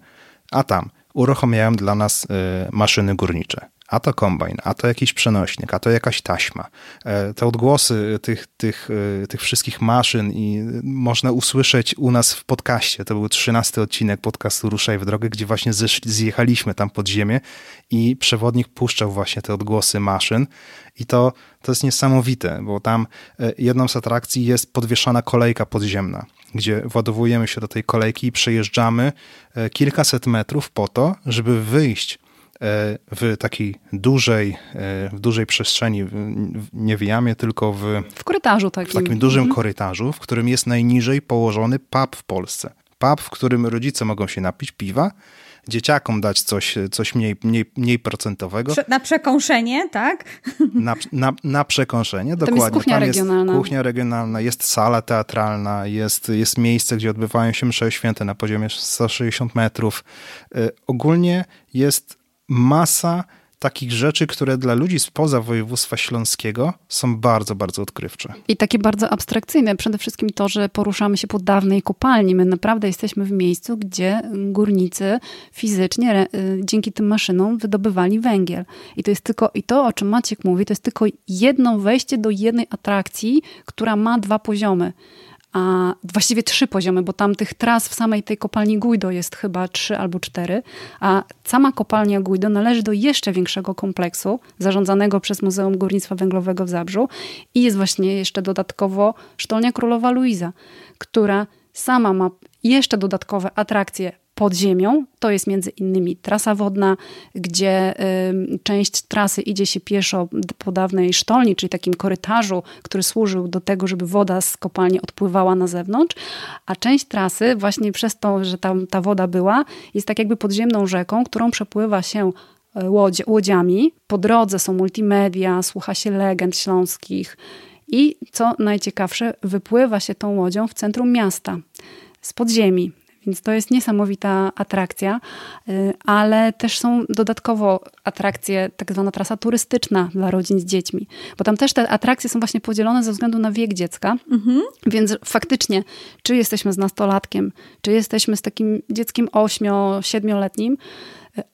a tam uruchamiają dla nas y, maszyny górnicze a to kombajn, a to jakiś przenośnik, a to jakaś taśma. E, te odgłosy tych, tych, e, tych wszystkich maszyn i można usłyszeć u nas w podcaście. To był trzynasty odcinek podcastu Ruszaj w drogę, gdzie właśnie zjechaliśmy tam pod ziemię i przewodnik puszczał właśnie te odgłosy maszyn i to, to jest niesamowite, bo tam e, jedną z atrakcji jest podwieszana kolejka podziemna, gdzie władowujemy się do tej kolejki i przejeżdżamy kilkaset metrów po to, żeby wyjść w takiej dużej, e, w dużej przestrzeni, nie w jamie, tylko w, w korytarzu takim. W takim dużym mhm. korytarzu, w którym jest najniżej położony pub w Polsce. Pub, w którym rodzice mogą się napić piwa, dzieciakom dać coś, coś mniej, mniej, mniej procentowego. Na przekąszenie, tak? Na, na, na przekąszenie, dokładnie. Tam jest kuchnia Tam regionalna. Jest kuchnia regionalna, jest sala teatralna, jest, jest miejsce, gdzie odbywają się msze święte na poziomie 160 metrów. Y, ogólnie jest masa takich rzeczy, które dla ludzi spoza województwa śląskiego są bardzo, bardzo odkrywcze. I takie bardzo abstrakcyjne. Przede wszystkim to, że poruszamy się po dawnej kopalni. My naprawdę jesteśmy w miejscu, gdzie górnicy fizycznie y, dzięki tym maszynom wydobywali węgiel. I to jest tylko, i to o czym Maciek mówi, to jest tylko jedno wejście do jednej atrakcji, która ma dwa poziomy a właściwie trzy poziomy, bo tam tych tras w samej tej kopalni Guido jest chyba trzy albo cztery, a sama kopalnia Guido należy do jeszcze większego kompleksu zarządzanego przez Muzeum Górnictwa Węglowego w Zabrzu. I jest właśnie jeszcze dodatkowo sztolnia Królowa Luiza, która sama ma jeszcze dodatkowe atrakcje pod ziemią. To jest między innymi trasa wodna, gdzie y, część trasy idzie się pieszo po dawnej sztolni, czyli takim korytarzu, który służył do tego, żeby woda z kopalni odpływała na zewnątrz, a część trasy właśnie przez to, że tam ta woda była, jest tak jakby podziemną rzeką, którą przepływa się e, łodzie, łodziami. Po drodze są multimedia, słucha się legend śląskich i co najciekawsze, wypływa się tą łodzią w centrum miasta z podziemi. Więc to jest niesamowita atrakcja, y, ale też są dodatkowo atrakcje, tak zwana trasa turystyczna dla rodzin z dziećmi, bo tam też te atrakcje są właśnie podzielone ze względu na wiek dziecka, mhm. więc faktycznie, czy jesteśmy z nastolatkiem, czy jesteśmy z takim dzieckiem 8-7-letnim,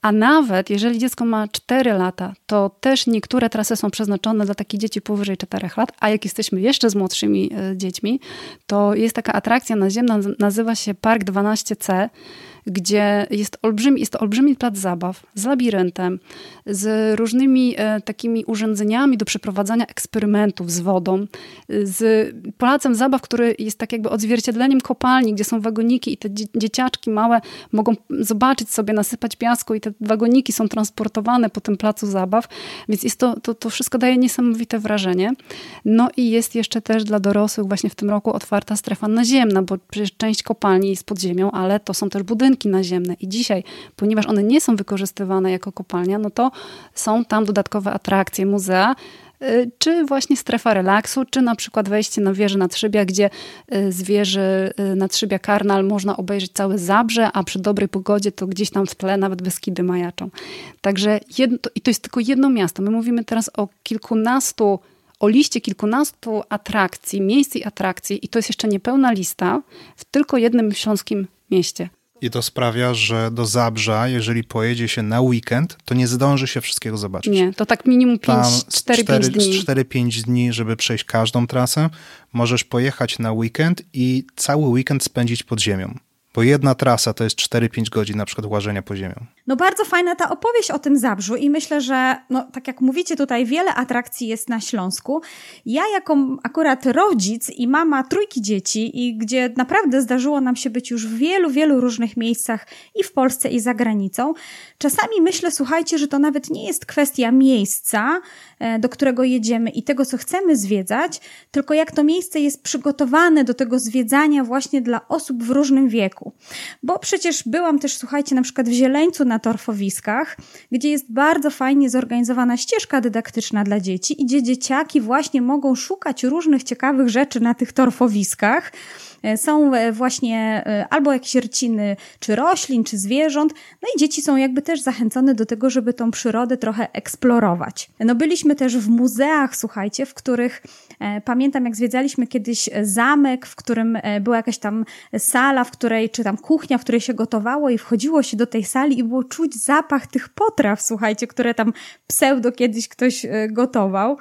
a nawet jeżeli dziecko ma 4 lata, to też niektóre trasy są przeznaczone dla takich dzieci powyżej 4 lat, a jak jesteśmy jeszcze z młodszymi e, dziećmi, to jest taka atrakcja naziemna, nazywa się Park 12C gdzie jest olbrzymi, jest to olbrzymi plac zabaw z labiryntem, z różnymi e, takimi urządzeniami do przeprowadzania eksperymentów z wodą, z placem zabaw, który jest tak jakby odzwierciedleniem kopalni, gdzie są wagoniki i te dzieciaczki małe mogą zobaczyć sobie, nasypać piasku i te wagoniki są transportowane po tym placu zabaw, więc jest to, to, to wszystko daje niesamowite wrażenie. No i jest jeszcze też dla dorosłych właśnie w tym roku otwarta strefa naziemna, bo przecież część kopalni jest pod ziemią, ale to są też budynki budynki naziemne. I dzisiaj, ponieważ one nie są wykorzystywane jako kopalnia, no to są tam dodatkowe atrakcje, muzea, y, czy właśnie strefa relaksu, czy na przykład wejście na wieżę nad Szybia, gdzie y, z wieży nad Szybia Karnal można obejrzeć całe Zabrze, a przy dobrej pogodzie to gdzieś tam w tle nawet Beskidy majaczą. Także jedno, i to jest tylko jedno miasto. My mówimy teraz o kilkunastu o liście kilkunastu atrakcji, miejsc i atrakcji, i to jest jeszcze niepełna lista, w tylko jednym śląskim mieście. I to sprawia, że do Zabrza, jeżeli pojedzie się na weekend, to nie zdąży się wszystkiego zobaczyć. Nie, to tak minimum 4-5 dni. 4-5 dni, żeby przejść każdą trasę. Możesz pojechać na weekend i cały weekend spędzić pod ziemią. Bo jedna trasa to jest 4-5 godzin na przykład łażenia po ziemią. No bardzo fajna ta opowieść o tym Zabrzu i myślę, że no, tak jak mówicie tutaj wiele atrakcji jest na Śląsku. Ja jako akurat rodzic i mama trójki dzieci i gdzie naprawdę zdarzyło nam się być już w wielu, wielu różnych miejscach i w Polsce i za granicą, czasami myślę, słuchajcie, że to nawet nie jest kwestia miejsca, e, do którego jedziemy i tego, co chcemy zwiedzać, tylko jak to miejsce jest przygotowane do tego zwiedzania właśnie dla osób w różnym wieku. Bo przecież byłam też, słuchajcie, na przykład w Zieleńcu na torfowiskach, gdzie jest bardzo fajnie zorganizowana ścieżka dydaktyczna dla dzieci i gdzie dzieciaki właśnie mogą szukać różnych ciekawych rzeczy na tych torfowiskach. E, są e, właśnie e, albo jakieś rciny, czy roślin, czy zwierząt. No i dzieci są jakby też zachęcone do tego, żeby tą przyrodę trochę eksplorować. No byliśmy też w muzeach, słuchajcie, w których pamiętam, jak zwiedzaliśmy kiedyś zamek, w którym była jakaś tam sala, w której, czy tam kuchnia, w której się gotowało i wchodziło się do tej sali i było czuć zapach tych potraw, słuchajcie, które tam pseudo kiedyś ktoś gotował.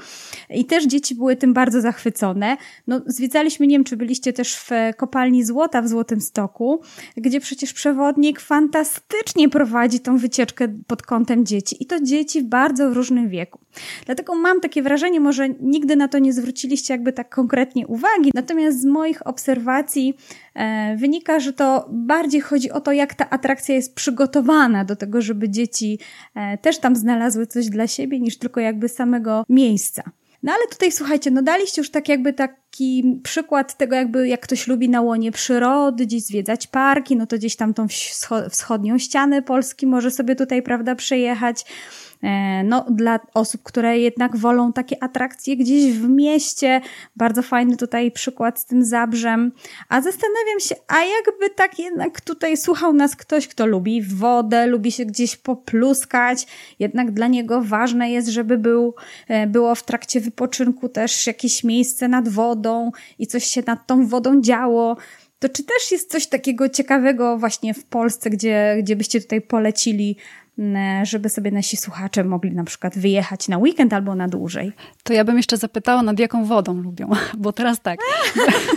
I też dzieci były tym bardzo zachwycone. No, zwiedzaliśmy, nie wiem, czy byliście też w kopalni złota w Złotym Stoku, gdzie przecież przewodnik fantastycznie prowadzi tą wycieczkę pod kątem dzieci i to dzieci w bardzo różnym wieku. Dlatego mam takie wrażenie, może nigdy na to nie zwróciliście jakby tak konkretnie uwagi, natomiast z moich obserwacji e, wynika, że to bardziej chodzi o to, jak ta atrakcja jest przygotowana do tego, żeby dzieci e, też tam znalazły coś dla siebie, niż tylko jakby samego miejsca. No ale tutaj słuchajcie, no daliście już tak jakby taki przykład tego jakby jak ktoś lubi na łonie przyrody, gdzieś zwiedzać parki, no to gdzieś tam tą wschodnią ścianę Polski może sobie tutaj, prawda, przejechać. E, no, dla osób, które jednak wolą takie atrakcje gdzieś w mieście. Bardzo fajny tutaj przykład z tym Zabrzem. A zastanawiam się, a jakby tak jednak tutaj słuchał nas ktoś, kto lubi wodę, lubi się gdzieś popluskać, jednak dla niego ważne jest, żeby był, e, było w trakcie wypoczynku też jakieś miejsce nad wodą i coś się nad tą wodą działo. To czy też jest coś takiego ciekawego właśnie w Polsce, gdzie, gdzie byście tutaj polecili żeby sobie nasi słuchacze mogli na przykład wyjechać na weekend albo na dłużej. To ja bym jeszcze zapytała, nad jaką wodą lubią, bo teraz tak.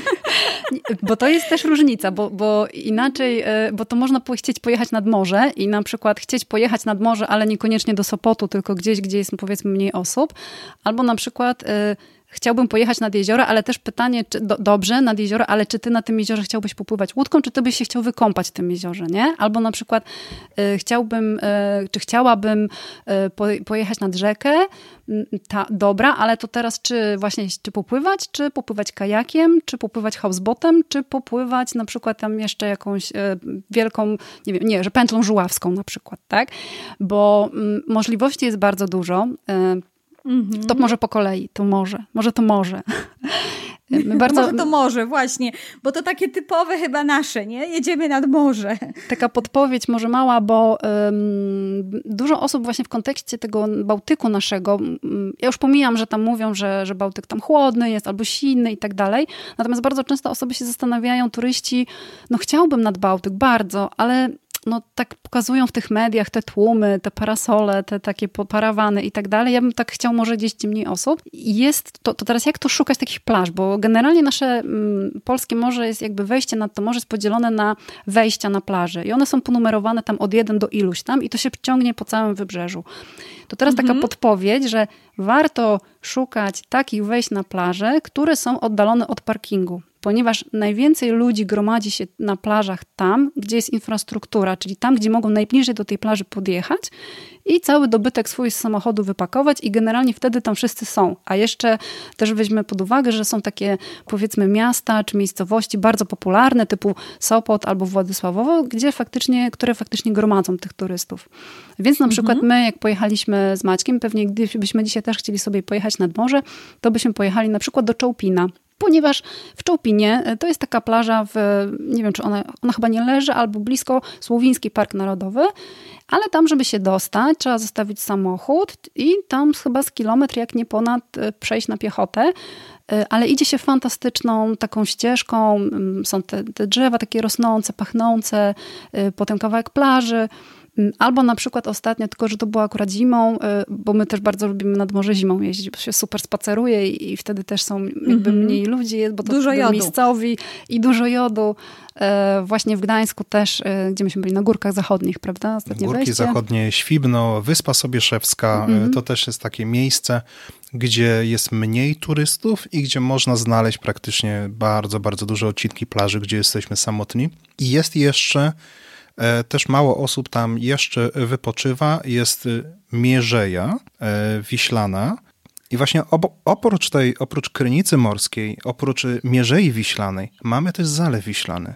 bo to jest też różnica, bo, bo inaczej, e, bo to można chcieć pojechać nad morze i na przykład chcieć pojechać nad morze, ale niekoniecznie do Sopotu, tylko gdzieś, gdzie jest powiedzmy mniej osób, albo na przykład e, chciałbym pojechać nad jezioro, ale też pytanie, czy, do, dobrze, nad jezioro, ale czy ty na tym jeziorze chciałbyś popływać łódką, czy ty byś się chciał wykąpać w tym jeziorze, nie? Albo na przykład y, chciałbym, y, czy chciałabym y, po, pojechać nad rzekę, ta, dobra, ale to teraz czy właśnie, czy popływać, czy popływać kajakiem, czy popływać houseboatem, czy popływać na przykład tam jeszcze jakąś wielką, nie wiem, nie, że pętlą żuławską na przykład, tak? Bo mm, możliwości jest bardzo dużo. Mhm. To może po kolei, to może, może to może. My bardzo... Może to może, właśnie, bo to takie typowe chyba nasze, nie? Jedziemy nad morze. Taka podpowiedź może mała, bo um, dużo osób właśnie w kontekście tego Bałtyku naszego, um, ja już pomijam, że tam mówią, że, że Bałtyk tam chłodny jest albo silny i tak dalej, natomiast bardzo często osoby się zastanawiają, turyści, no chciałbym nad Bałtyk, bardzo, ale no tak pokazują w tych mediach te tłumy, te parasole, te takie parawany i tak dalej. Ja bym tak chciał może gdzieś mniej osób. Jest to, to teraz jak to szukać takich plaż? Bo generalnie nasze mm, polskie morze jest jakby wejście na to morze jest podzielone na wejścia na plaży i one są ponumerowane tam od jeden do iluś tam i to się ciągnie po całym wybrzeżu. To teraz mhm. taka podpowiedź, że warto szukać takich wejść na plażę, które są oddalone od parkingu ponieważ najwięcej ludzi gromadzi się na plażach tam, gdzie jest infrastruktura, czyli tam, gdzie mogą najbliżej do tej plaży podjechać i cały dobytek swój z samochodu wypakować i generalnie wtedy tam wszyscy są. A jeszcze też weźmy pod uwagę, że są takie powiedzmy miasta czy miejscowości bardzo popularne typu Sopot albo Władysławowo, gdzie faktycznie, które faktycznie gromadzą tych turystów. Więc na mhm. przykład my, jak pojechaliśmy z Maćkiem, pewnie gdybyśmy dzisiaj też chcieli sobie pojechać nad morze, to byśmy pojechali na przykład do Czołpina ponieważ w Czołpinie e, to jest taka plaża, w, nie wiem czy ona, ona chyba nie leży, albo blisko Słowiński Park Narodowy, ale tam, żeby się dostać, trzeba zostawić samochód i tam chyba z kilometr, jak nie ponad, e, przejść na piechotę. E, ale idzie się fantastyczną taką ścieżką, są te, te drzewa takie rosnące, pachnące, potem kawałek plaży. Mm, albo na przykład ostatnio, tylko że to było akurat zimą, y, bo my też bardzo lubimy nad morze zimą jeździć, bo się super spaceruje i, wtedy też są jakby -hmm. mniej ludzi, bo to dużo jodu. miejscowi i dużo jodu. E, właśnie w Gdańsku też, e, gdzie myśmy byli na Górkach Zachodnich, prawda? Ostatnie Górki wejście. Zachodnie, Świbno, Wyspa Sobieszewska, mm -hmm. to też jest takie miejsce, gdzie jest mniej turystów i gdzie można znaleźć praktycznie bardzo, bardzo duże odcinki plaży, gdzie jesteśmy samotni. I jest jeszcze też mało osób tam jeszcze wypoczywa. Jest y, Mierzeja e, Wiślana. I właśnie oprócz tej, oprócz Krynicy Morskiej, oprócz Mierzei Wiślanej, mamy też Zalew Wiślany.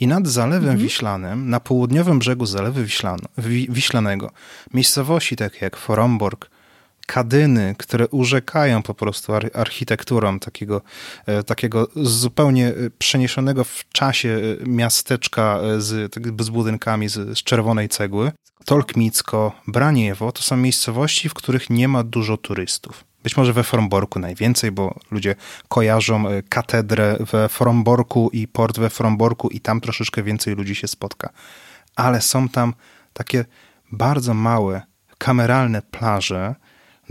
I nad Zalewem mhm. Wiślanym, na południowym brzegu Zalewu Wiślano, Wiślanego, miejscowości takie jak Foromborg, kadyny, które urzekają po prostu architekturą takiego, e, takiego zupełnie e, przeniesionego w czasie e, miasteczka z, z budynkami z, z czerwonej cegły. Tolkmicko, Braniewo to są miejscowości, w których nie ma dużo turystów. Być może we Fromborku najwięcej, bo ludzie kojarzą katedrę we Fromborku i port we Fromborku i tam troszeczkę więcej ludzi się spotka. Ale są tam takie bardzo małe, kameralne plaże,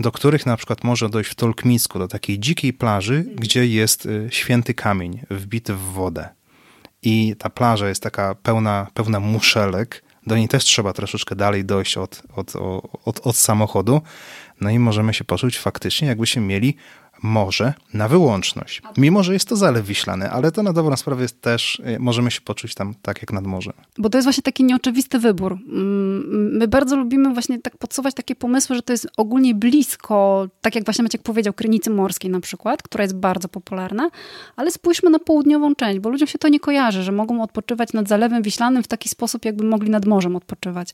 do których na przykład może dojść w Tolkmisku, do takiej dzikiej plaży, gdzie jest y, święty kamień wbity w wodę. I ta plaża jest taka pełna, pełna muszelek. Do niej też trzeba troszeczkę dalej dojść od, od, od, od samochodu. No i możemy się poczuć faktycznie, jakbyśmy mieli morze na wyłączność. Mimo, że jest to Zalew Wiślany, ale to na dobrą sprawę jest też, y, możemy się poczuć tam tak jak nad morzem. Bo to jest właśnie taki nieoczywisty wybór. Mm, my bardzo lubimy właśnie tak podsuwać takie pomysły, że to jest ogólnie blisko, tak jak właśnie Maciek powiedział, Krynicy Morskiej na przykład, która jest bardzo popularna, ale spójrzmy na południową część, bo ludziom się to nie kojarzy, że mogą odpoczywać nad Zalewem Wiślanym w taki sposób, jakby mogli nad morzem odpoczywać.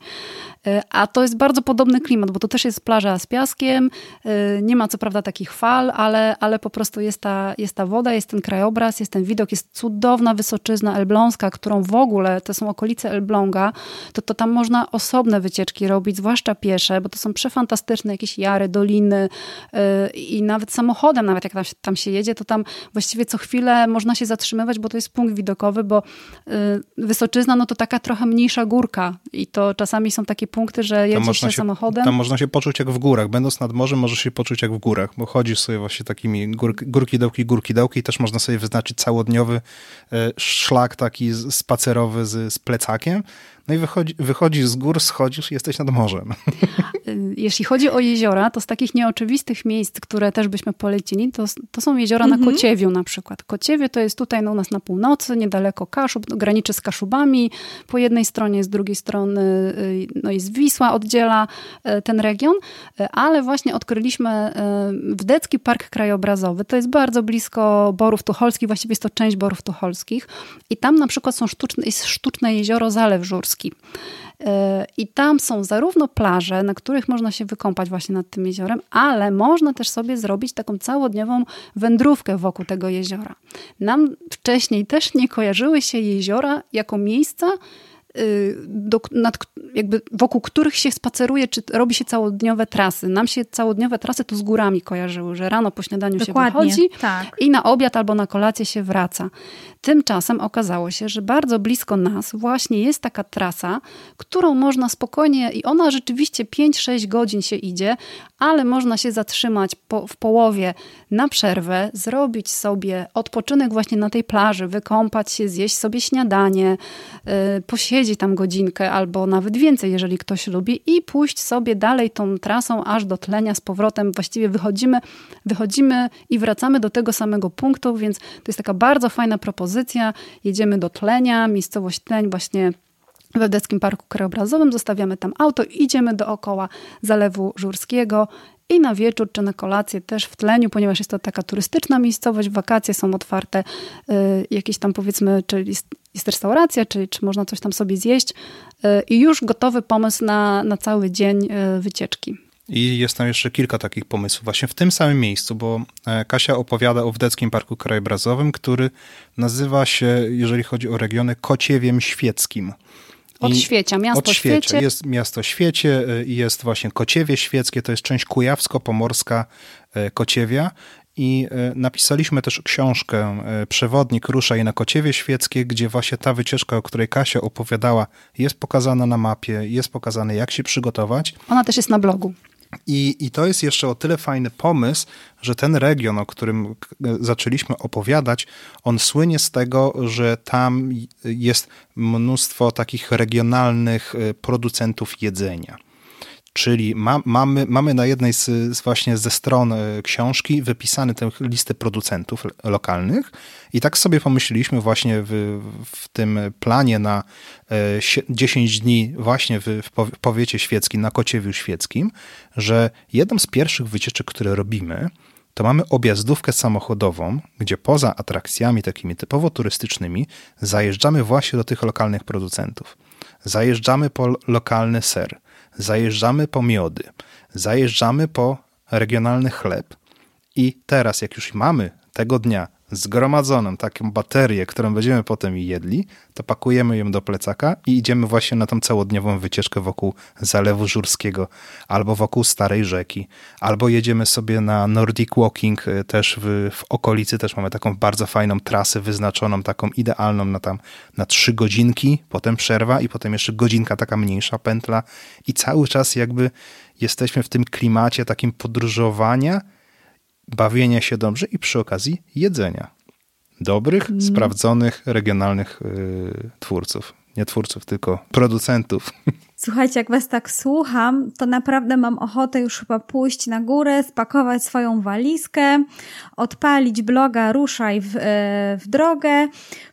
Y, a to jest bardzo podobny klimat, bo to też jest plaża z piaskiem, y, nie ma co prawda takich fal, ale ale, ale po prostu jest ta, jest ta woda, jest ten krajobraz, jest ten widok, jest cudowna wysoczyzna elbląska, którą w ogóle, to są okolice Elbląga, to, to tam można osobne wycieczki robić, zwłaszcza piesze, bo to są przefantastyczne jakieś jary, doliny yy, i nawet samochodem, nawet jak tam, tam się jedzie, to tam właściwie co chwilę można się zatrzymywać, bo to jest punkt widokowy, bo yy, Wysoczyzna, no to taka trochę mniejsza górka i to czasami są takie punkty, że jedziesz się, samochodem. Tam można się poczuć jak w górach. Będąc nad morzem, możesz się poczuć jak w górach, bo chodzisz sobie właśnie takimi gór, górki, dołki, górki, dołki. Też można sobie wyznaczyć całodniowy e, szlak taki spacerowy z, z plecakiem. No i wychodzi, wychodzisz z gór, schodzisz i jesteś nad morzem. Jeśli chodzi o jeziora, to z takich nieoczywistych miejsc, które też byśmy polecili, to, to są jeziora na mhm. Kociewiu na przykład. Kociewie to jest tutaj no, u nas na północy, niedaleko Kaszub, graniczy z Kaszubami. Po jednej stronie, z drugiej strony y, no, jest Wisła, oddziela y, ten region, y, ale właśnie odkryliśmy Wdecki Park Krajobrazowy. To jest bardzo blisko Borów Tucholskich, właściwie jest to część Borów Tucholskich. I tam na przykład są sztuczne, jest sztuczne jezioro Zalew Żurski. Polski. E, I tam są zarówno plaże, na których można się wykąpać właśnie nad tym jeziorem, ale można też sobie zrobić taką całodniową wędrówkę wokół tego jeziora. Nam wcześniej też nie kojarzyły się jeziora jako miejsca, do, nad, jakby wokół których się spaceruje, czy robi się całodniowe trasy. Nam się całodniowe trasy tu z górami kojarzyły, że rano po śniadaniu Dokładnie, się wychodzi tak. i na obiad albo na kolację się wraca. Tymczasem okazało się, że bardzo blisko nas właśnie jest taka trasa, którą można spokojnie, i ona rzeczywiście 5-6 godzin się idzie, ale można się zatrzymać po, w połowie na przerwę, zrobić sobie odpoczynek właśnie na tej plaży, wykąpać się, zjeść sobie śniadanie, yy, posiedzieć tam godzinkę albo nawet więcej, jeżeli ktoś lubi, i pójść sobie dalej tą trasą aż do tlenia z powrotem. Właściwie wychodzimy, wychodzimy i wracamy do tego samego punktu, więc to jest taka bardzo fajna propozycja jedziemy do Tlenia, miejscowość Tleń właśnie w Ewdeckim Parku Krajobrazowym, zostawiamy tam auto, idziemy dookoła Zalewu Żurskiego i na wieczór czy na kolację też w tleniu, ponieważ jest to taka turystyczna miejscowość, wakacje są otwarte, y, jakieś tam powiedzmy, czy jest, jest restauracja, czy, czy można coś tam sobie zjeść y, i już gotowy pomysł na, na cały dzień y, wycieczki. I jest tam jeszcze kilka takich pomysłów właśnie w tym samym miejscu, bo e, Kasia opowiada o Wdeckim Parku Krajobrazowym, który nazywa się, jeżeli chodzi o regiony, Kociewiem Świeckim. Od Świecia, miasto od Świecie. Świecie. Jest miasto Świecie i e, jest właśnie Kociewie Świeckie, to jest część kujawsko-pomorska e, Kociewia i e, napisaliśmy też książkę Przewodnik Ruszaj na Kociewie Świeckie, gdzie właśnie ta wycieczka, o której Kasia opowiadała, jest pokazana na mapie, jest pokazane jak się przygotować. Ona też jest na blogu. I, I to jest jeszcze o tyle fajny pomysł, że ten region, o którym zaczęliśmy opowiadać, on słynie z tego, że tam jest mnóstwo takich regionalnych e, producentów jedzenia. Czyli ma, mamy, mamy na jednej z, z, właśnie ze stron e, książki wypisane tę listę producentów lokalnych i tak sobie pomyśleliśmy właśnie w, w tym planie na 10 e, dni właśnie w, w powiecie świeckim, na Kociewiu Świeckim, że jedną z pierwszych wycieczek, które robimy, to mamy objazdówkę samochodową, gdzie poza atrakcjami takimi typowo turystycznymi zajeżdżamy właśnie do tych lokalnych producentów. Zajeżdżamy po lokalny ser, zajeżdżamy po miody, zajeżdżamy po regionalny chleb. I teraz, jak już mamy tego dnia zgromadzoną taką baterię, którą będziemy potem jedli, to pakujemy ją do plecaka i idziemy właśnie na tą całodniową wycieczkę wokół Zalewu Żurskiego, albo wokół Starej Rzeki, albo jedziemy sobie na Nordic Walking e, też w, w okolicy, też mamy taką bardzo fajną trasę wyznaczoną, taką idealną na tam na trzy godzinki, potem przerwa i potem jeszcze godzinka taka mniejsza pętla. I cały czas jakby jesteśmy w tym klimacie takim podróżowania, bawienia się dobrze i przy okazji jedzenia. Dobrych, mm. sprawdzonych, regionalnych yy, twórców. Nie twórców, tylko producentów. Słuchajcie, jak was tak słucham, to naprawdę mam ochotę już chyba pójść na górę, spakować swoją walizkę, odpalić bloga Ruszaj w, yy, w drogę,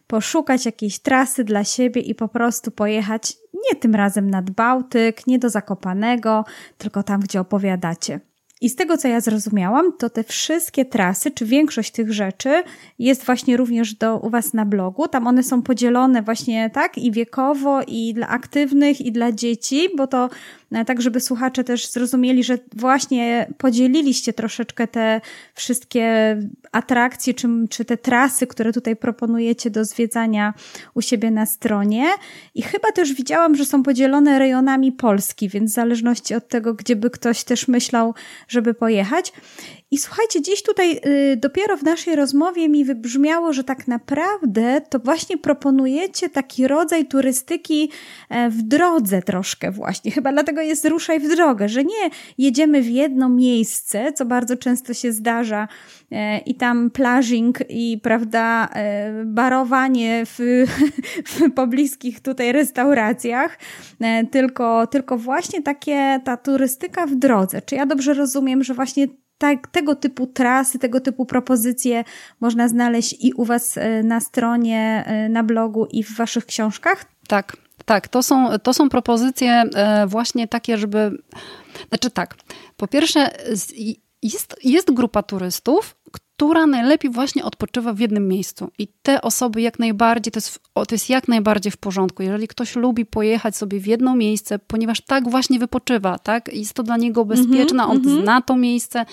poszukać jakiejś trasy dla siebie i po prostu pojechać nie tym razem nad Bałtyk, nie do Zakopanego, tylko tam, gdzie opowiadacie. I z tego, co ja zrozumiałam, to te wszystkie trasy, czy większość tych rzeczy jest właśnie również do, u Was na blogu. Tam one są podzielone właśnie tak i wiekowo, i dla aktywnych, i dla dzieci, bo to E, tak żeby słuchacze też zrozumieli, że właśnie podzieliliście troszeczkę te wszystkie atrakcje, czy, czy te trasy, które tutaj proponujecie do zwiedzania u siebie na stronie. I chyba też widziałam, że są podzielone rejonami Polski, więc w zależności od tego, gdzie by ktoś też myślał, żeby pojechać. I słuchajcie, dziś tutaj y, dopiero w naszej rozmowie mi wybrzmiało, że tak naprawdę to właśnie proponujecie taki rodzaj turystyki e, w drodze troszkę właśnie. Chyba dlatego jest ruszaj w drogę, że nie jedziemy w jedno miejsce, co bardzo często się zdarza e, i tam plażing i prawda, e, barowanie w, w pobliskich tutaj restauracjach, tylko, tylko właśnie takie ta turystyka w drodze. Czy ja dobrze rozumiem, że właśnie tak, tego typu trasy, tego typu propozycje można znaleźć i u Was e, na stronie, e, na blogu i w Waszych książkach? Tak, tak. To są, to są propozycje e, właśnie takie, żeby. Znaczy tak. Po pierwsze, jest, jest grupa turystów, która najlepiej właśnie odpoczywa w jednym miejscu. I te osoby jak najbardziej, to jest, to jest jak najbardziej w porządku. Jeżeli ktoś lubi pojechać sobie w jedno miejsce, ponieważ tak właśnie wypoczywa, tak? Jest to dla niego bezpieczne, mm -hmm, on mm -hmm. zna to miejsce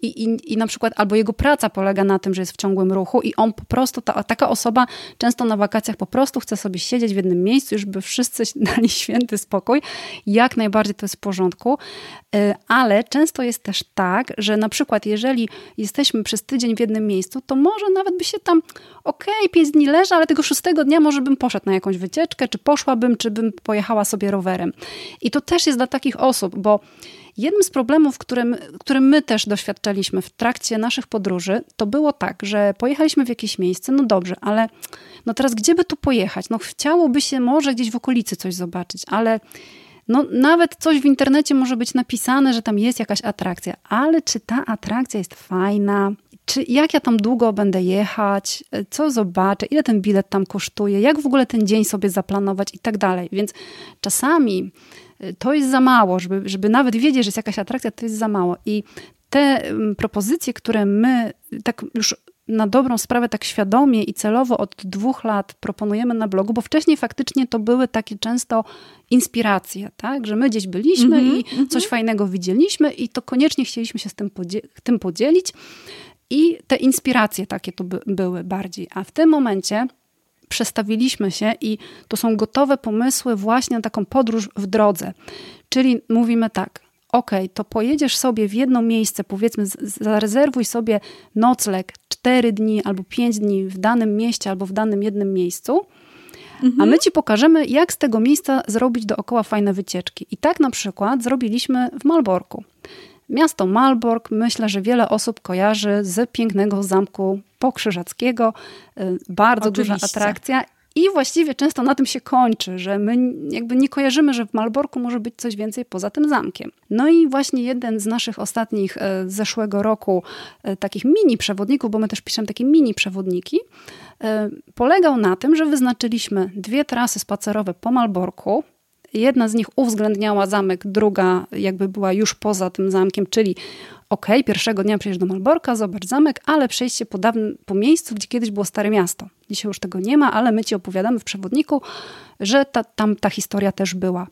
i, i, i na przykład albo jego praca polega na tym, że jest w ciągłym ruchu i on po prostu, ta, taka osoba często na wakacjach po prostu chce sobie siedzieć w jednym miejscu, już by wszyscy dali święty spokój. Jak najbardziej to jest w porządku, y, ale często jest też tak, że na przykład jeżeli jesteśmy przez tydzień w jednym miejscu, to może nawet by się tam, okej, okay, pięć dni leży, ale tego szóstego dnia może bym poszedł na jakąś wycieczkę, czy poszłabym, czy bym pojechała sobie rowerem. I to też jest dla takich osób, bo Jednym z problemów, którym, którym my też doświadczaliśmy w trakcie naszych podróży, to było tak, że pojechaliśmy w jakieś miejsce, no dobrze, ale no teraz gdzie by tu pojechać? No chciałoby się może gdzieś w okolicy coś zobaczyć, ale no, nawet coś w internecie może być napisane, że tam jest jakaś atrakcja, ale czy ta atrakcja jest fajna? Czy jak ja tam długo będę jechać? Co zobaczę? Ile ten bilet tam kosztuje? Jak w ogóle ten dzień sobie zaplanować i tak dalej? Więc czasami y, to jest za mało, żeby, żeby nawet wiedzieć, że jest jakaś atrakcja, to jest za mało. I te mm, propozycje, które my tak już na dobrą sprawę tak świadomie i celowo od dwóch lat proponujemy na blogu, bo wcześniej faktycznie to były takie często inspiracje, tak? że my gdzieś byliśmy mm -hmm, i mm -hmm. coś fajnego widzieliśmy i to koniecznie chcieliśmy się z tym, podzie tym podzielić. I te inspiracje takie to by były bardziej. A w tym momencie przestawiliśmy się i to są gotowe pomysły właśnie na taką podróż w drodze. Czyli mówimy tak, ok, to pojedziesz sobie w jedno miejsce, powiedzmy, zarezerwuj sobie nocleg 4 dni albo 5 dni w danym mieście albo w danym jednym miejscu, mhm. a my ci pokażemy, jak z tego miejsca zrobić dookoła fajne wycieczki. I tak na przykład zrobiliśmy w Malborku. Miasto Malbork myślę, że wiele osób kojarzy z pięknego zamku pokrzyżackiego. Y, bardzo Oczywiście. duża atrakcja i właściwie często na tym się kończy, że my jakby nie kojarzymy, że w Malborku może być coś więcej poza tym zamkiem. No i właśnie jeden z naszych ostatnich e, zeszłego roku e, takich mini przewodników, bo my też piszemy takie mini przewodniki, polegał na tym, że wyznaczyliśmy dwie trasy spacerowe po Malborku. Jedna z nich uwzględniała zamek, druga jakby była już poza tym zamkiem, czyli ok, pierwszego dnia przyjeżdżasz do Malborka, zobacz zamek, ale przejście po, dawnym, po miejscu, gdzie kiedyś było Stare Miasto. Dzisiaj już tego nie ma, ale my ci opowiadamy w przewodniku, że ta, tam ta historia też była.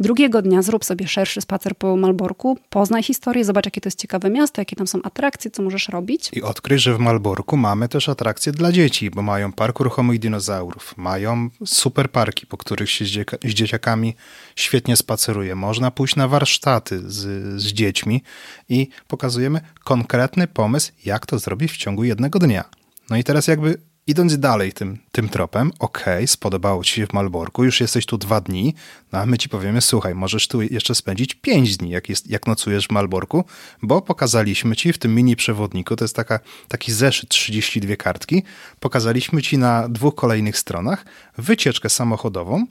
Drugiego dnia zrób sobie szerszy spacer po Malborku, poznaj historię, zobacz jakie to jest ciekawe miasto, jakie tam są atrakcje, co możesz robić. I odkryj, że w Malborku mamy też atrakcje dla dzieci, bo mają park ruchomych dinozaurów, mają super parki, po których się z, dzieciakami świetnie spaceruje. Można pójść na warsztaty z, z dziećmi i pokazujemy konkretny pomysł, jak to zrobić w ciągu jednego dnia. No i teraz jakby idąc dalej tym, tym tropem, okej, okay, spodobało ci się w Malborku, już jesteś tu dwa dni, no a my ci powiemy, słuchaj, możesz tu jeszcze spędzić pięć dni, jak, jest, jak nocujesz w Malborku, bo pokazaliśmy ci w tym mini przewodniku, to jest taka, taki zeszyt 32 kartki, pokazaliśmy ci na dwóch kolejnych stronach wycieczkę samochodową,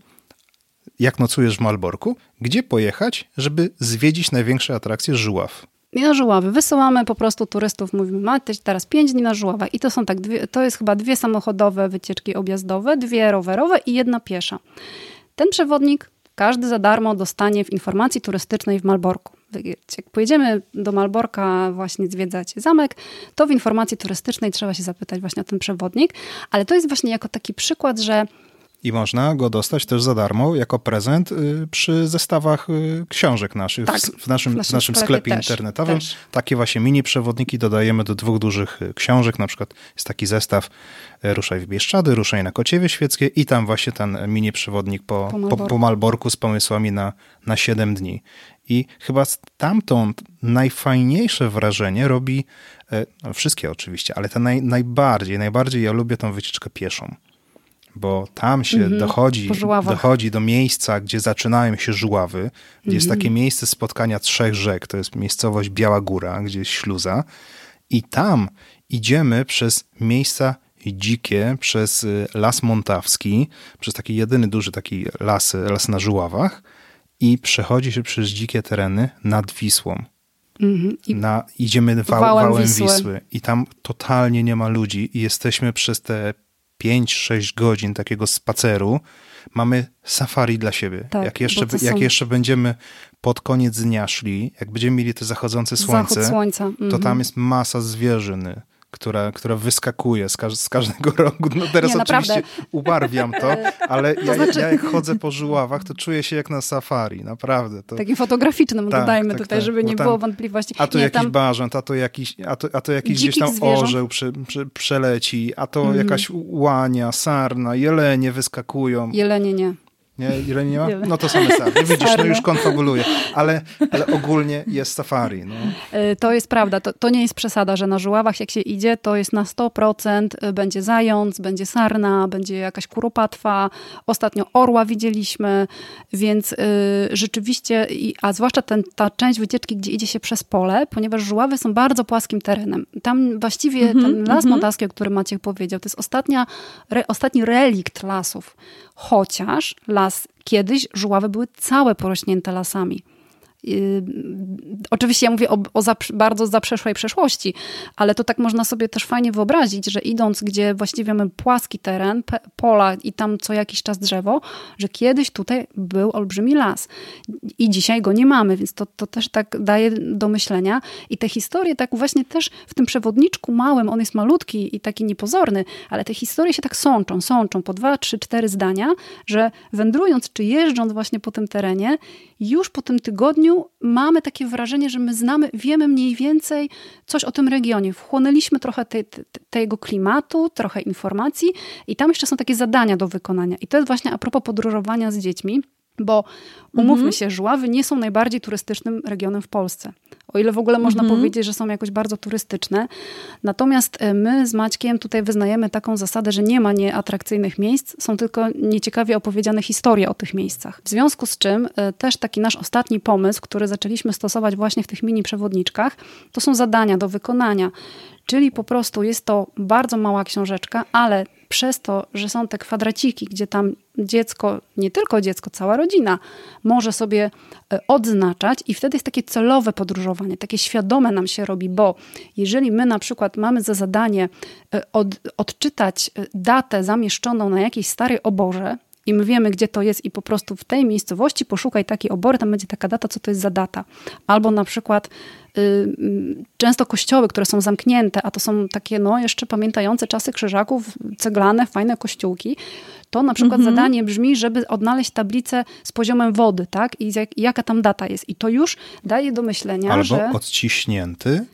jak nocujesz w Malborku, gdzie pojechać, żeby zwiedzić największe atrakcje Żuław i na żuławy. Wysyłamy po prostu turystów, mówimy, macie teraz pięć dni na żuławach. I to są tak, dwie, to jest chyba dwie samochodowe wycieczki objazdowe, dwie rowerowe i jedna piesza. Ten przewodnik każdy za darmo dostanie w informacji turystycznej w Malborku. Jak pojedziemy do Malborka właśnie zwiedzać zamek, to w informacji turystycznej trzeba się zapytać właśnie o ten przewodnik, ale to jest właśnie jako taki przykład, że i można go dostać też za darmo jako prezent y, przy zestawach y, książek naszych tak, w, naszym, w naszym, w naszym sklepie też, internetowym. Też. Takie właśnie mini przewodniki dodajemy do dwóch dużych y, książek. Na przykład jest taki zestaw Ruszaj w Bieszczady, Ruszaj na Kociewie Świeckie i tam właśnie ten mini przewodnik po, po, Malborku. po, po Malborku z pomysłami na, na 7 dni. I chyba stamtąd najfajniejsze wrażenie robi, no wszystkie oczywiście, ale te naj, najbardziej, najbardziej ja lubię tą wycieczkę pieszą bo tam się -hmm. dochodzi, dochodzi do miejsca, gdzie zaczynają się żuławy, gdzie mm -hmm. jest mhm. takie miejsce spotkania trzech rzek, to jest miejscowość Biała Góra, gdzie jest śluza i tam idziemy przez miejsca dzikie, przez y, Las Montawski, przez taki jedyny duży taki las, las na żuławach i przechodzi się przez dzikie tereny nad Wisłą. Mm -hmm. na, idziemy wał, wałem, wałem Wisły. Wisły i tam totalnie nie ma ludzi i jesteśmy przez te 5-6 godzin takiego spaceru, mamy safari dla siebie. Tak, jak, jeszcze, jak są... jeszcze będziemy pod koniec dnia szli, jak będziemy mieli to zachodzące słońce, słońca. to tam mhm. jest masa zwierzyny która, która wyskakuje z, każ z każdego rogu. No teraz nie, oczywiście naprawdę. ubarwiam to, ale to ja, znaczy... ja, jak chodzę po żuławach, to czuję się jak na safari, naprawdę. To... Takim fotograficznym tak, dodajmy tak, tutaj, tak, żeby nie tam, było wątpliwości. A to nie, jakiś tam... bażant, a to jakiś, a to, a to jakiś gdzieś tam orzeł przy, przy, przeleci, a to mm. jakaś łania, sarna, jelenie wyskakują. Jelenie nie. Nie, ile nie ma? No to same sarny. Widzisz, no już konfabuluję. Ale, ale ogólnie jest safari. No. E, to jest prawda. To, to nie jest przesada, że na żuławach jak się idzie, to jest na 100% e, będzie zając, będzie sarna, będzie jakaś kuropatwa. Ostatnio orła widzieliśmy, więc y, rzeczywiście, a zwłaszcza ten, ta część wycieczki, gdzie idzie się przez pole, ponieważ żuławy są bardzo płaskim terenem. Tam właściwie mm -hmm, ten las mm -hmm. o którym Maciek powiedział, to jest ostatnia, re, ostatni relikt lasów. Chociaż las kiedyś żuławy były całe porośnięte lasami. Yy, oczywiście ja mówię o, o bardzo zaprzeszłej przeszłości, ale to tak można sobie też fajnie wyobrazić, że idąc, gdzie właściwie mamy płaski teren, pola i tam co jakiś czas drzewo, że kiedyś tutaj był olbrzymi las i dzisiaj go nie mamy, więc to, to też tak daje do myślenia. I te historie tak właśnie też w tym przewodniczku małym, on jest malutki i taki niepozorny, ale te historie się tak sączą, sączą po dwa, trzy, cztery zdania, że wędrując czy jeżdżąc właśnie po tym terenie, już po tym tygodniu mamy takie wrażenie, że my znamy, wiemy mniej więcej coś o tym regionie. Wchłonęliśmy trochę te, te, tego klimatu, trochę informacji i tam jeszcze są takie zadania do wykonania. I to jest właśnie a propos podróżowania z dziećmi. Bo umówmy mhm. się, Żuławy nie są najbardziej turystycznym regionem w Polsce. O ile w ogóle można mhm. powiedzieć, że są jakoś bardzo turystyczne. Natomiast e, my z Maćkiem tutaj wyznajemy taką zasadę, że nie ma nieatrakcyjnych miejsc, są tylko nieciekawie opowiedziane historie o tych miejscach. W związku z czym e, też taki nasz ostatni pomysł, który zaczęliśmy stosować właśnie w tych mini przewodniczkach, to są zadania do wykonania. Czyli po prostu jest to bardzo mała książeczka, ale przez to, że są te kwadraciki, gdzie tam dziecko, nie tylko dziecko, cała rodzina może sobie e, odznaczać i wtedy jest takie celowe podróżowanie, takie świadome nam się robi, bo jeżeli my na przykład mamy za zadanie e, od, odczytać e, datę zamieszczoną na jakiejś starej oborze, i my wiemy, gdzie to jest i po prostu w tej miejscowości poszukaj takiej obory, tam będzie taka data, co to jest za data. Albo na przykład y, często kościoły, które są zamknięte, a to są takie no jeszcze pamiętające czasy krzyżaków, ceglane, fajne kościółki, to na przykład mhm. zadanie brzmi, żeby odnaleźć tablicę z poziomem wody, tak? I jak, jaka tam data jest. I to już daje do myślenia, Albo że... odciśnięty Y,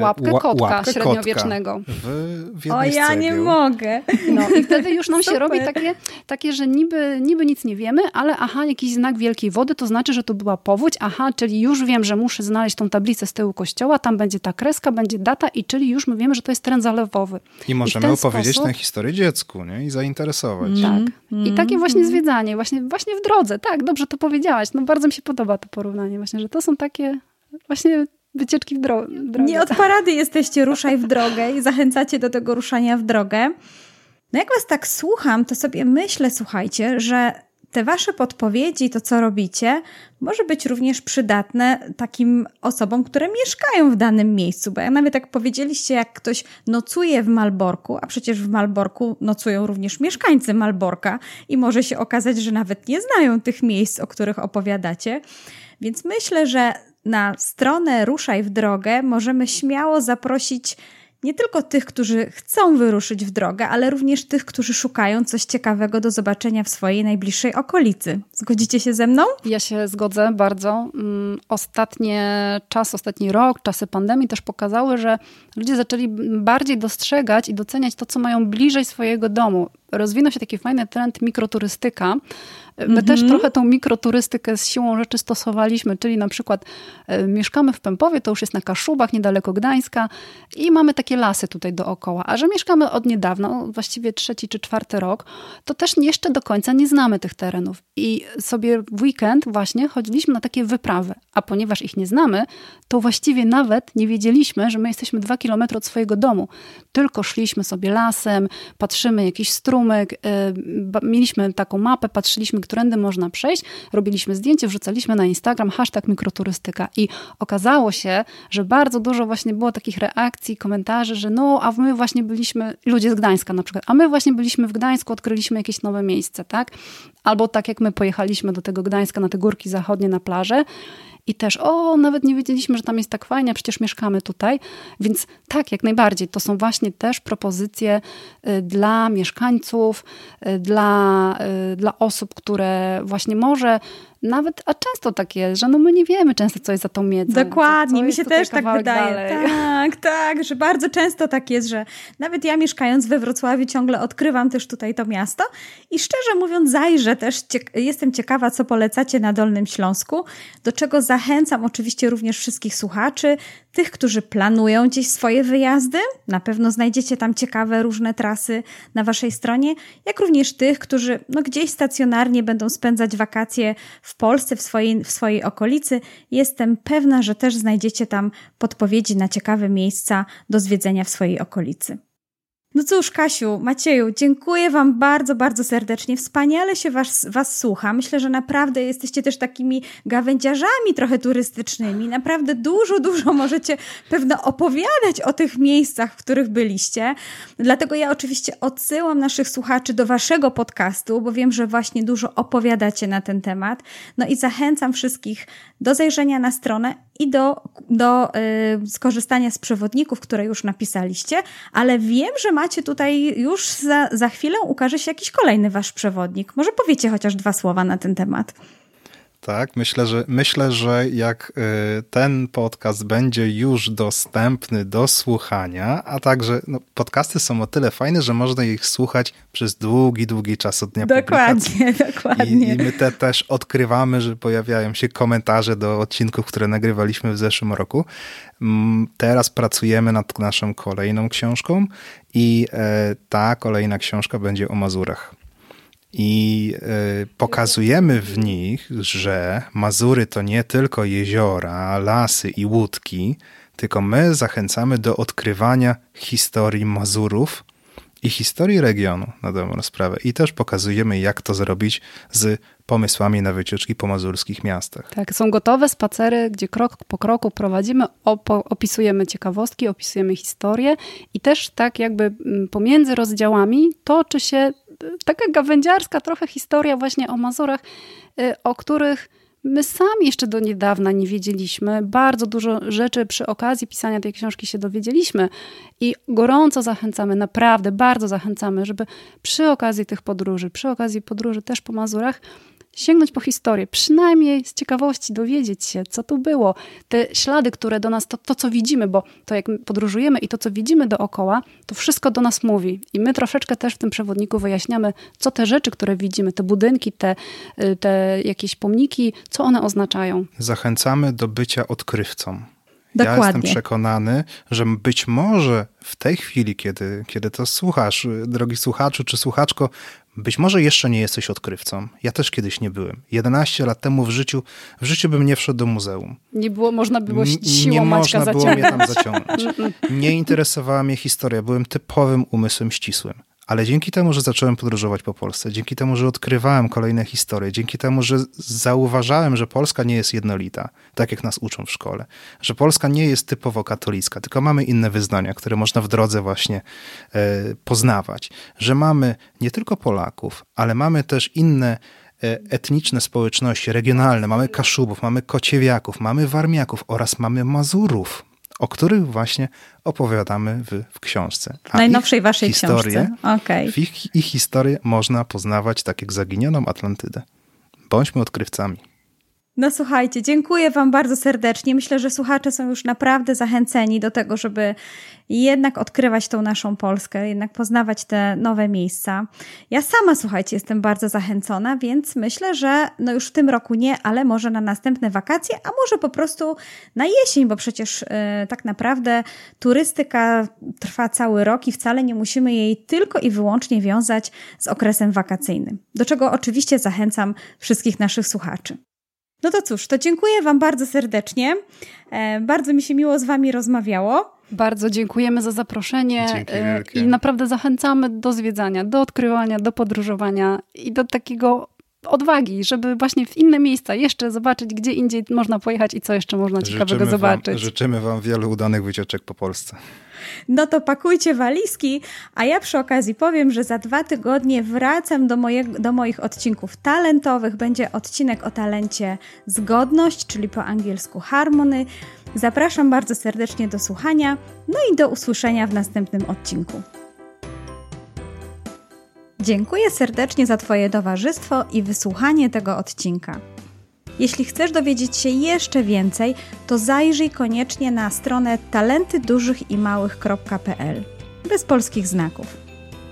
łapkę kotka łapkę średniowiecznego. Kotka w, w o, ja nie mogę. No i wtedy już nam się robi takie, takie, że niby, niby nic nie wiemy, ale aha, jakiś znak wielkiej wody, to znaczy, że to była powódź, aha, czyli już wiem, że muszę znaleźć tą tablicę z tyłu kościoła, tam będzie ta kreska, będzie data i czyli już my wiemy, że to jest teren zalewowy. I możemy I opowiedzieć sposób... tę historię dziecku, nie? I zainteresować. Mm. Tak. I mm. takie właśnie zwiedzanie, właśnie, właśnie w drodze, tak, dobrze to powiedziałaś. No bardzo mi się podoba to porównanie właśnie, że to są takie właśnie wycieczki w dro drogę. Nie od parady jesteście ruszaj w drogę i zachęcacie do tego ruszania w drogę. No jak was tak słucham, to sobie myślę, słuchajcie, że te wasze podpowiedzi, to co robicie, może być również przydatne takim osobom, które mieszkają w danym miejscu. Bo jak nawet tak powiedzieliście, jak ktoś nocuje w Malborku, a przecież w Malborku nocują również mieszkańcy Malborka i może się okazać, że nawet nie znają tych miejsc, o których opowiadacie. Więc myślę, że na stronę Ruszaj w drogę możemy śmiało zaprosić nie tylko tych, którzy chcą wyruszyć w drogę, ale również tych, którzy szukają coś ciekawego do zobaczenia w swojej najbliższej okolicy. Zgodzicie się ze mną? Ja się zgodzę bardzo. Mm, ostatnie czas, ostatni rok, czasy pandemii też pokazały, że ludzie zaczęli bardziej dostrzegać i doceniać to, co mają bliżej swojego domu. Rozwinął się taki fajny trend mikroturystyka, My mm -hmm. też trochę tą mikroturystykę z siłą rzeczy stosowaliśmy, czyli na przykład e, mieszkamy w Pępowie, to już jest na Kaszubach, niedaleko Gdańska i mamy takie lasy tutaj dookoła. A że mieszkamy od niedawna, właściwie trzeci czy czwarty rok, to też jeszcze do końca nie znamy tych terenów. I sobie w weekend właśnie chodziliśmy na takie wyprawy. A ponieważ ich nie znamy, to właściwie nawet nie wiedzieliśmy, że my jesteśmy dwa kilometry od swojego domu. Tylko szliśmy sobie lasem, patrzymy jakiś strumyk, yy, mieliśmy taką mapę, patrzyliśmy, którędy można przejść. Robiliśmy zdjęcie, wrzucaliśmy na Instagram hashtag mikroturystyka i okazało się, że bardzo dużo właśnie było takich reakcji, komentarzy, że no, a my właśnie byliśmy, ludzie z Gdańska na przykład, a my właśnie byliśmy w Gdańsku, odkryliśmy jakieś nowe miejsce, tak? Albo tak jak my pojechaliśmy do tego Gdańska na te górki zachodnie na plażę i też, o, nawet nie wiedzieliśmy, że tam jest tak fajnie, przecież mieszkamy tutaj. Więc tak, jak najbardziej. To są właśnie też propozycje y, dla mieszkańców, y, dla, y, dla osób, które właśnie może nawet, a często tak jest, że no my nie wiemy często, co jest za tą miedzą. Dokładnie, mi się też tak wydaje. Dalej. Tak, tak, że bardzo często tak jest, że nawet ja mieszkając we Wrocławiu ciągle odkrywam też tutaj to miasto i szczerze mówiąc zajrzę też, jestem ciekawa, co polecacie na Dolnym Śląsku, do czego zachęcam oczywiście również wszystkich słuchaczy, tych, którzy planują gdzieś swoje wyjazdy, na pewno znajdziecie tam ciekawe różne trasy na waszej stronie, jak również tych, którzy no, gdzieś stacjonarnie będą spędzać wakacje w Polsce, w swojej, w swojej okolicy. Jestem pewna, że też znajdziecie tam podpowiedzi na ciekawe miejsca do zwiedzenia w swojej okolicy. No cóż, Kasiu, Macieju, dziękuję Wam bardzo, bardzo serdecznie. Wspaniale się was, was słucha. Myślę, że naprawdę jesteście też takimi gawędziarzami trochę turystycznymi. Naprawdę dużo, dużo możecie pewno opowiadać o tych miejscach, w których byliście. Dlatego ja oczywiście odsyłam naszych słuchaczy do Waszego podcastu, bo wiem, że właśnie dużo opowiadacie na ten temat. No i zachęcam wszystkich do zajrzenia na stronę i do, do y, skorzystania z przewodników, które już napisaliście, ale wiem, że macie tutaj już za, za chwilę ukaże się jakiś kolejny wasz przewodnik. Może powiecie chociaż dwa słowa na ten temat. Tak, myślę, że myślę, że jak y, ten podcast będzie już dostępny do słuchania, a także no, podcasty są o tyle fajne, że można ich słuchać przez długi, długi czas od dnia Dokładnie, dokładnie. I, I, my te też odkrywamy, że pojawiają się komentarze do odcinków, które nagrywaliśmy w zeszłym roku. Mm, teraz pracujemy nad naszą kolejną książką i e, ta kolejna książka będzie o Mazurach. I y, pokazujemy w nich, że Mazury to nie tylko jeziora, lasy i łódki, tylko my zachęcamy do odkrywania historii Mazurów i historii regionu na dobrą sprawę. I też pokazujemy, jak to zrobić z pomysłami na wycieczki po mazurskich miastach. Tak, są gotowe spacery, gdzie krok po kroku prowadzimy, opisujemy ciekawostki, opisujemy historię i też tak jakby mm, pomiędzy rozdziałami toczy się taka gawędziarska trochę historia właśnie o Mazurach, y, o których my sami jeszcze do niedawna nie wiedzieliśmy. Bardzo dużo rzeczy przy okazji pisania tej książki się dowiedzieliśmy i gorąco zachęcamy, naprawdę bardzo zachęcamy, żeby przy okazji tych podróży, przy okazji podróży też po Mazurach, sięgnąć po historię, przynajmniej z ciekawości dowiedzieć się, co tu było. Te ślady, które do nas, to, to co widzimy, bo to jak podróżujemy i to, co widzimy dookoła, to wszystko do nas mówi. I my troszeczkę też w tym przewodniku wyjaśniamy, co te rzeczy, które widzimy, te budynki, te, y, te jakieś pomniki, co one oznaczają. Zachęcamy do bycia odkrywcą. Dokładnie. Ja jestem przekonany, że być może w tej chwili, kiedy, kiedy to słuchasz, drogi słuchaczu czy słuchaczko, być może jeszcze nie jesteś odkrywcą. Ja też kiedyś nie byłem. 11 lat temu w życiu, w życiu bym nie wszedł do muzeum. Nie było, można było siłą Nie Maćka można było mnie tam zaciągnąć. Nie interesowała mnie historia. Byłem typowym umysłem ścisłym. Ale dzięki temu, że zacząłem podróżować po Polsce, dzięki temu, że odkrywałem kolejne historie, dzięki temu, że zauważałem, że Polska nie jest jednolita, tak jak nas uczą w szkole, że Polska nie jest typowo katolicka, tylko mamy inne wyznania, które można w drodze właśnie e, poznawać, że mamy nie tylko Polaków, ale mamy też inne e, etniczne społeczności regionalne. Mamy Kaszubów, mamy Kociewiaków, mamy Warmiaków oraz mamy Mazurów o których właśnie opowiadamy w, w książce. A Najnowszej waszej historię, książce. Okay. Ich, ich historię można poznawać tak jak zaginioną Atlantydę. Bądźmy odkrywcami. No słuchajcie, dziękuję Wam bardzo serdecznie. Myślę, że słuchacze są już naprawdę zachęceni do tego, żeby jednak odkrywać tą naszą Polskę, jednak poznawać te nowe miejsca. Ja sama, słuchajcie, jestem bardzo zachęcona, więc myślę, że no już w tym roku nie, ale może na następne wakacje, a może po prostu na jesień, bo przecież yy, tak naprawdę turystyka trwa cały rok i wcale nie musimy jej tylko i wyłącznie wiązać z okresem wakacyjnym. Do czego oczywiście zachęcam wszystkich naszych słuchaczy. No to cóż, to dziękuję Wam bardzo serdecznie. E, bardzo mi się miło z Wami rozmawiało. Bardzo dziękujemy za zaproszenie e, i naprawdę zachęcamy do zwiedzania, do odkrywania, do podróżowania i do takiego odwagi, żeby właśnie w inne miejsca jeszcze zobaczyć, gdzie indziej można pojechać i co jeszcze można ciekawego życzymy zobaczyć. Wam, życzymy Wam wielu udanych wycieczek po Polsce. No to pakujcie walizki, a ja przy okazji powiem, że za dwa tygodnie wracam do, moje, do moich odcinków talentowych. Będzie odcinek o talencie zgodność, czyli po angielsku harmony. Zapraszam bardzo serdecznie do słuchania, no i do usłyszenia w następnym odcinku. Dziękuję serdecznie za Twoje towarzystwo i wysłuchanie tego odcinka. Jeśli chcesz dowiedzieć się jeszcze więcej, to zajrzyj koniecznie na stronę talentydużychimałych.pl bez polskich znaków.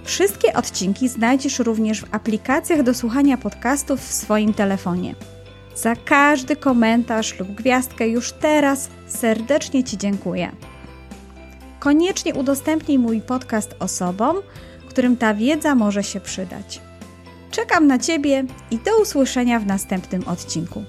Wszystkie odcinki znajdziesz również w aplikacjach do słuchania podcastów w swoim telefonie. Za każdy komentarz lub gwiazdkę już teraz serdecznie Ci dziękuję. Koniecznie udostępnij mój podcast osobom, którym ta wiedza może się przydać. Czekam na Ciebie i do usłyszenia w następnym odcinku.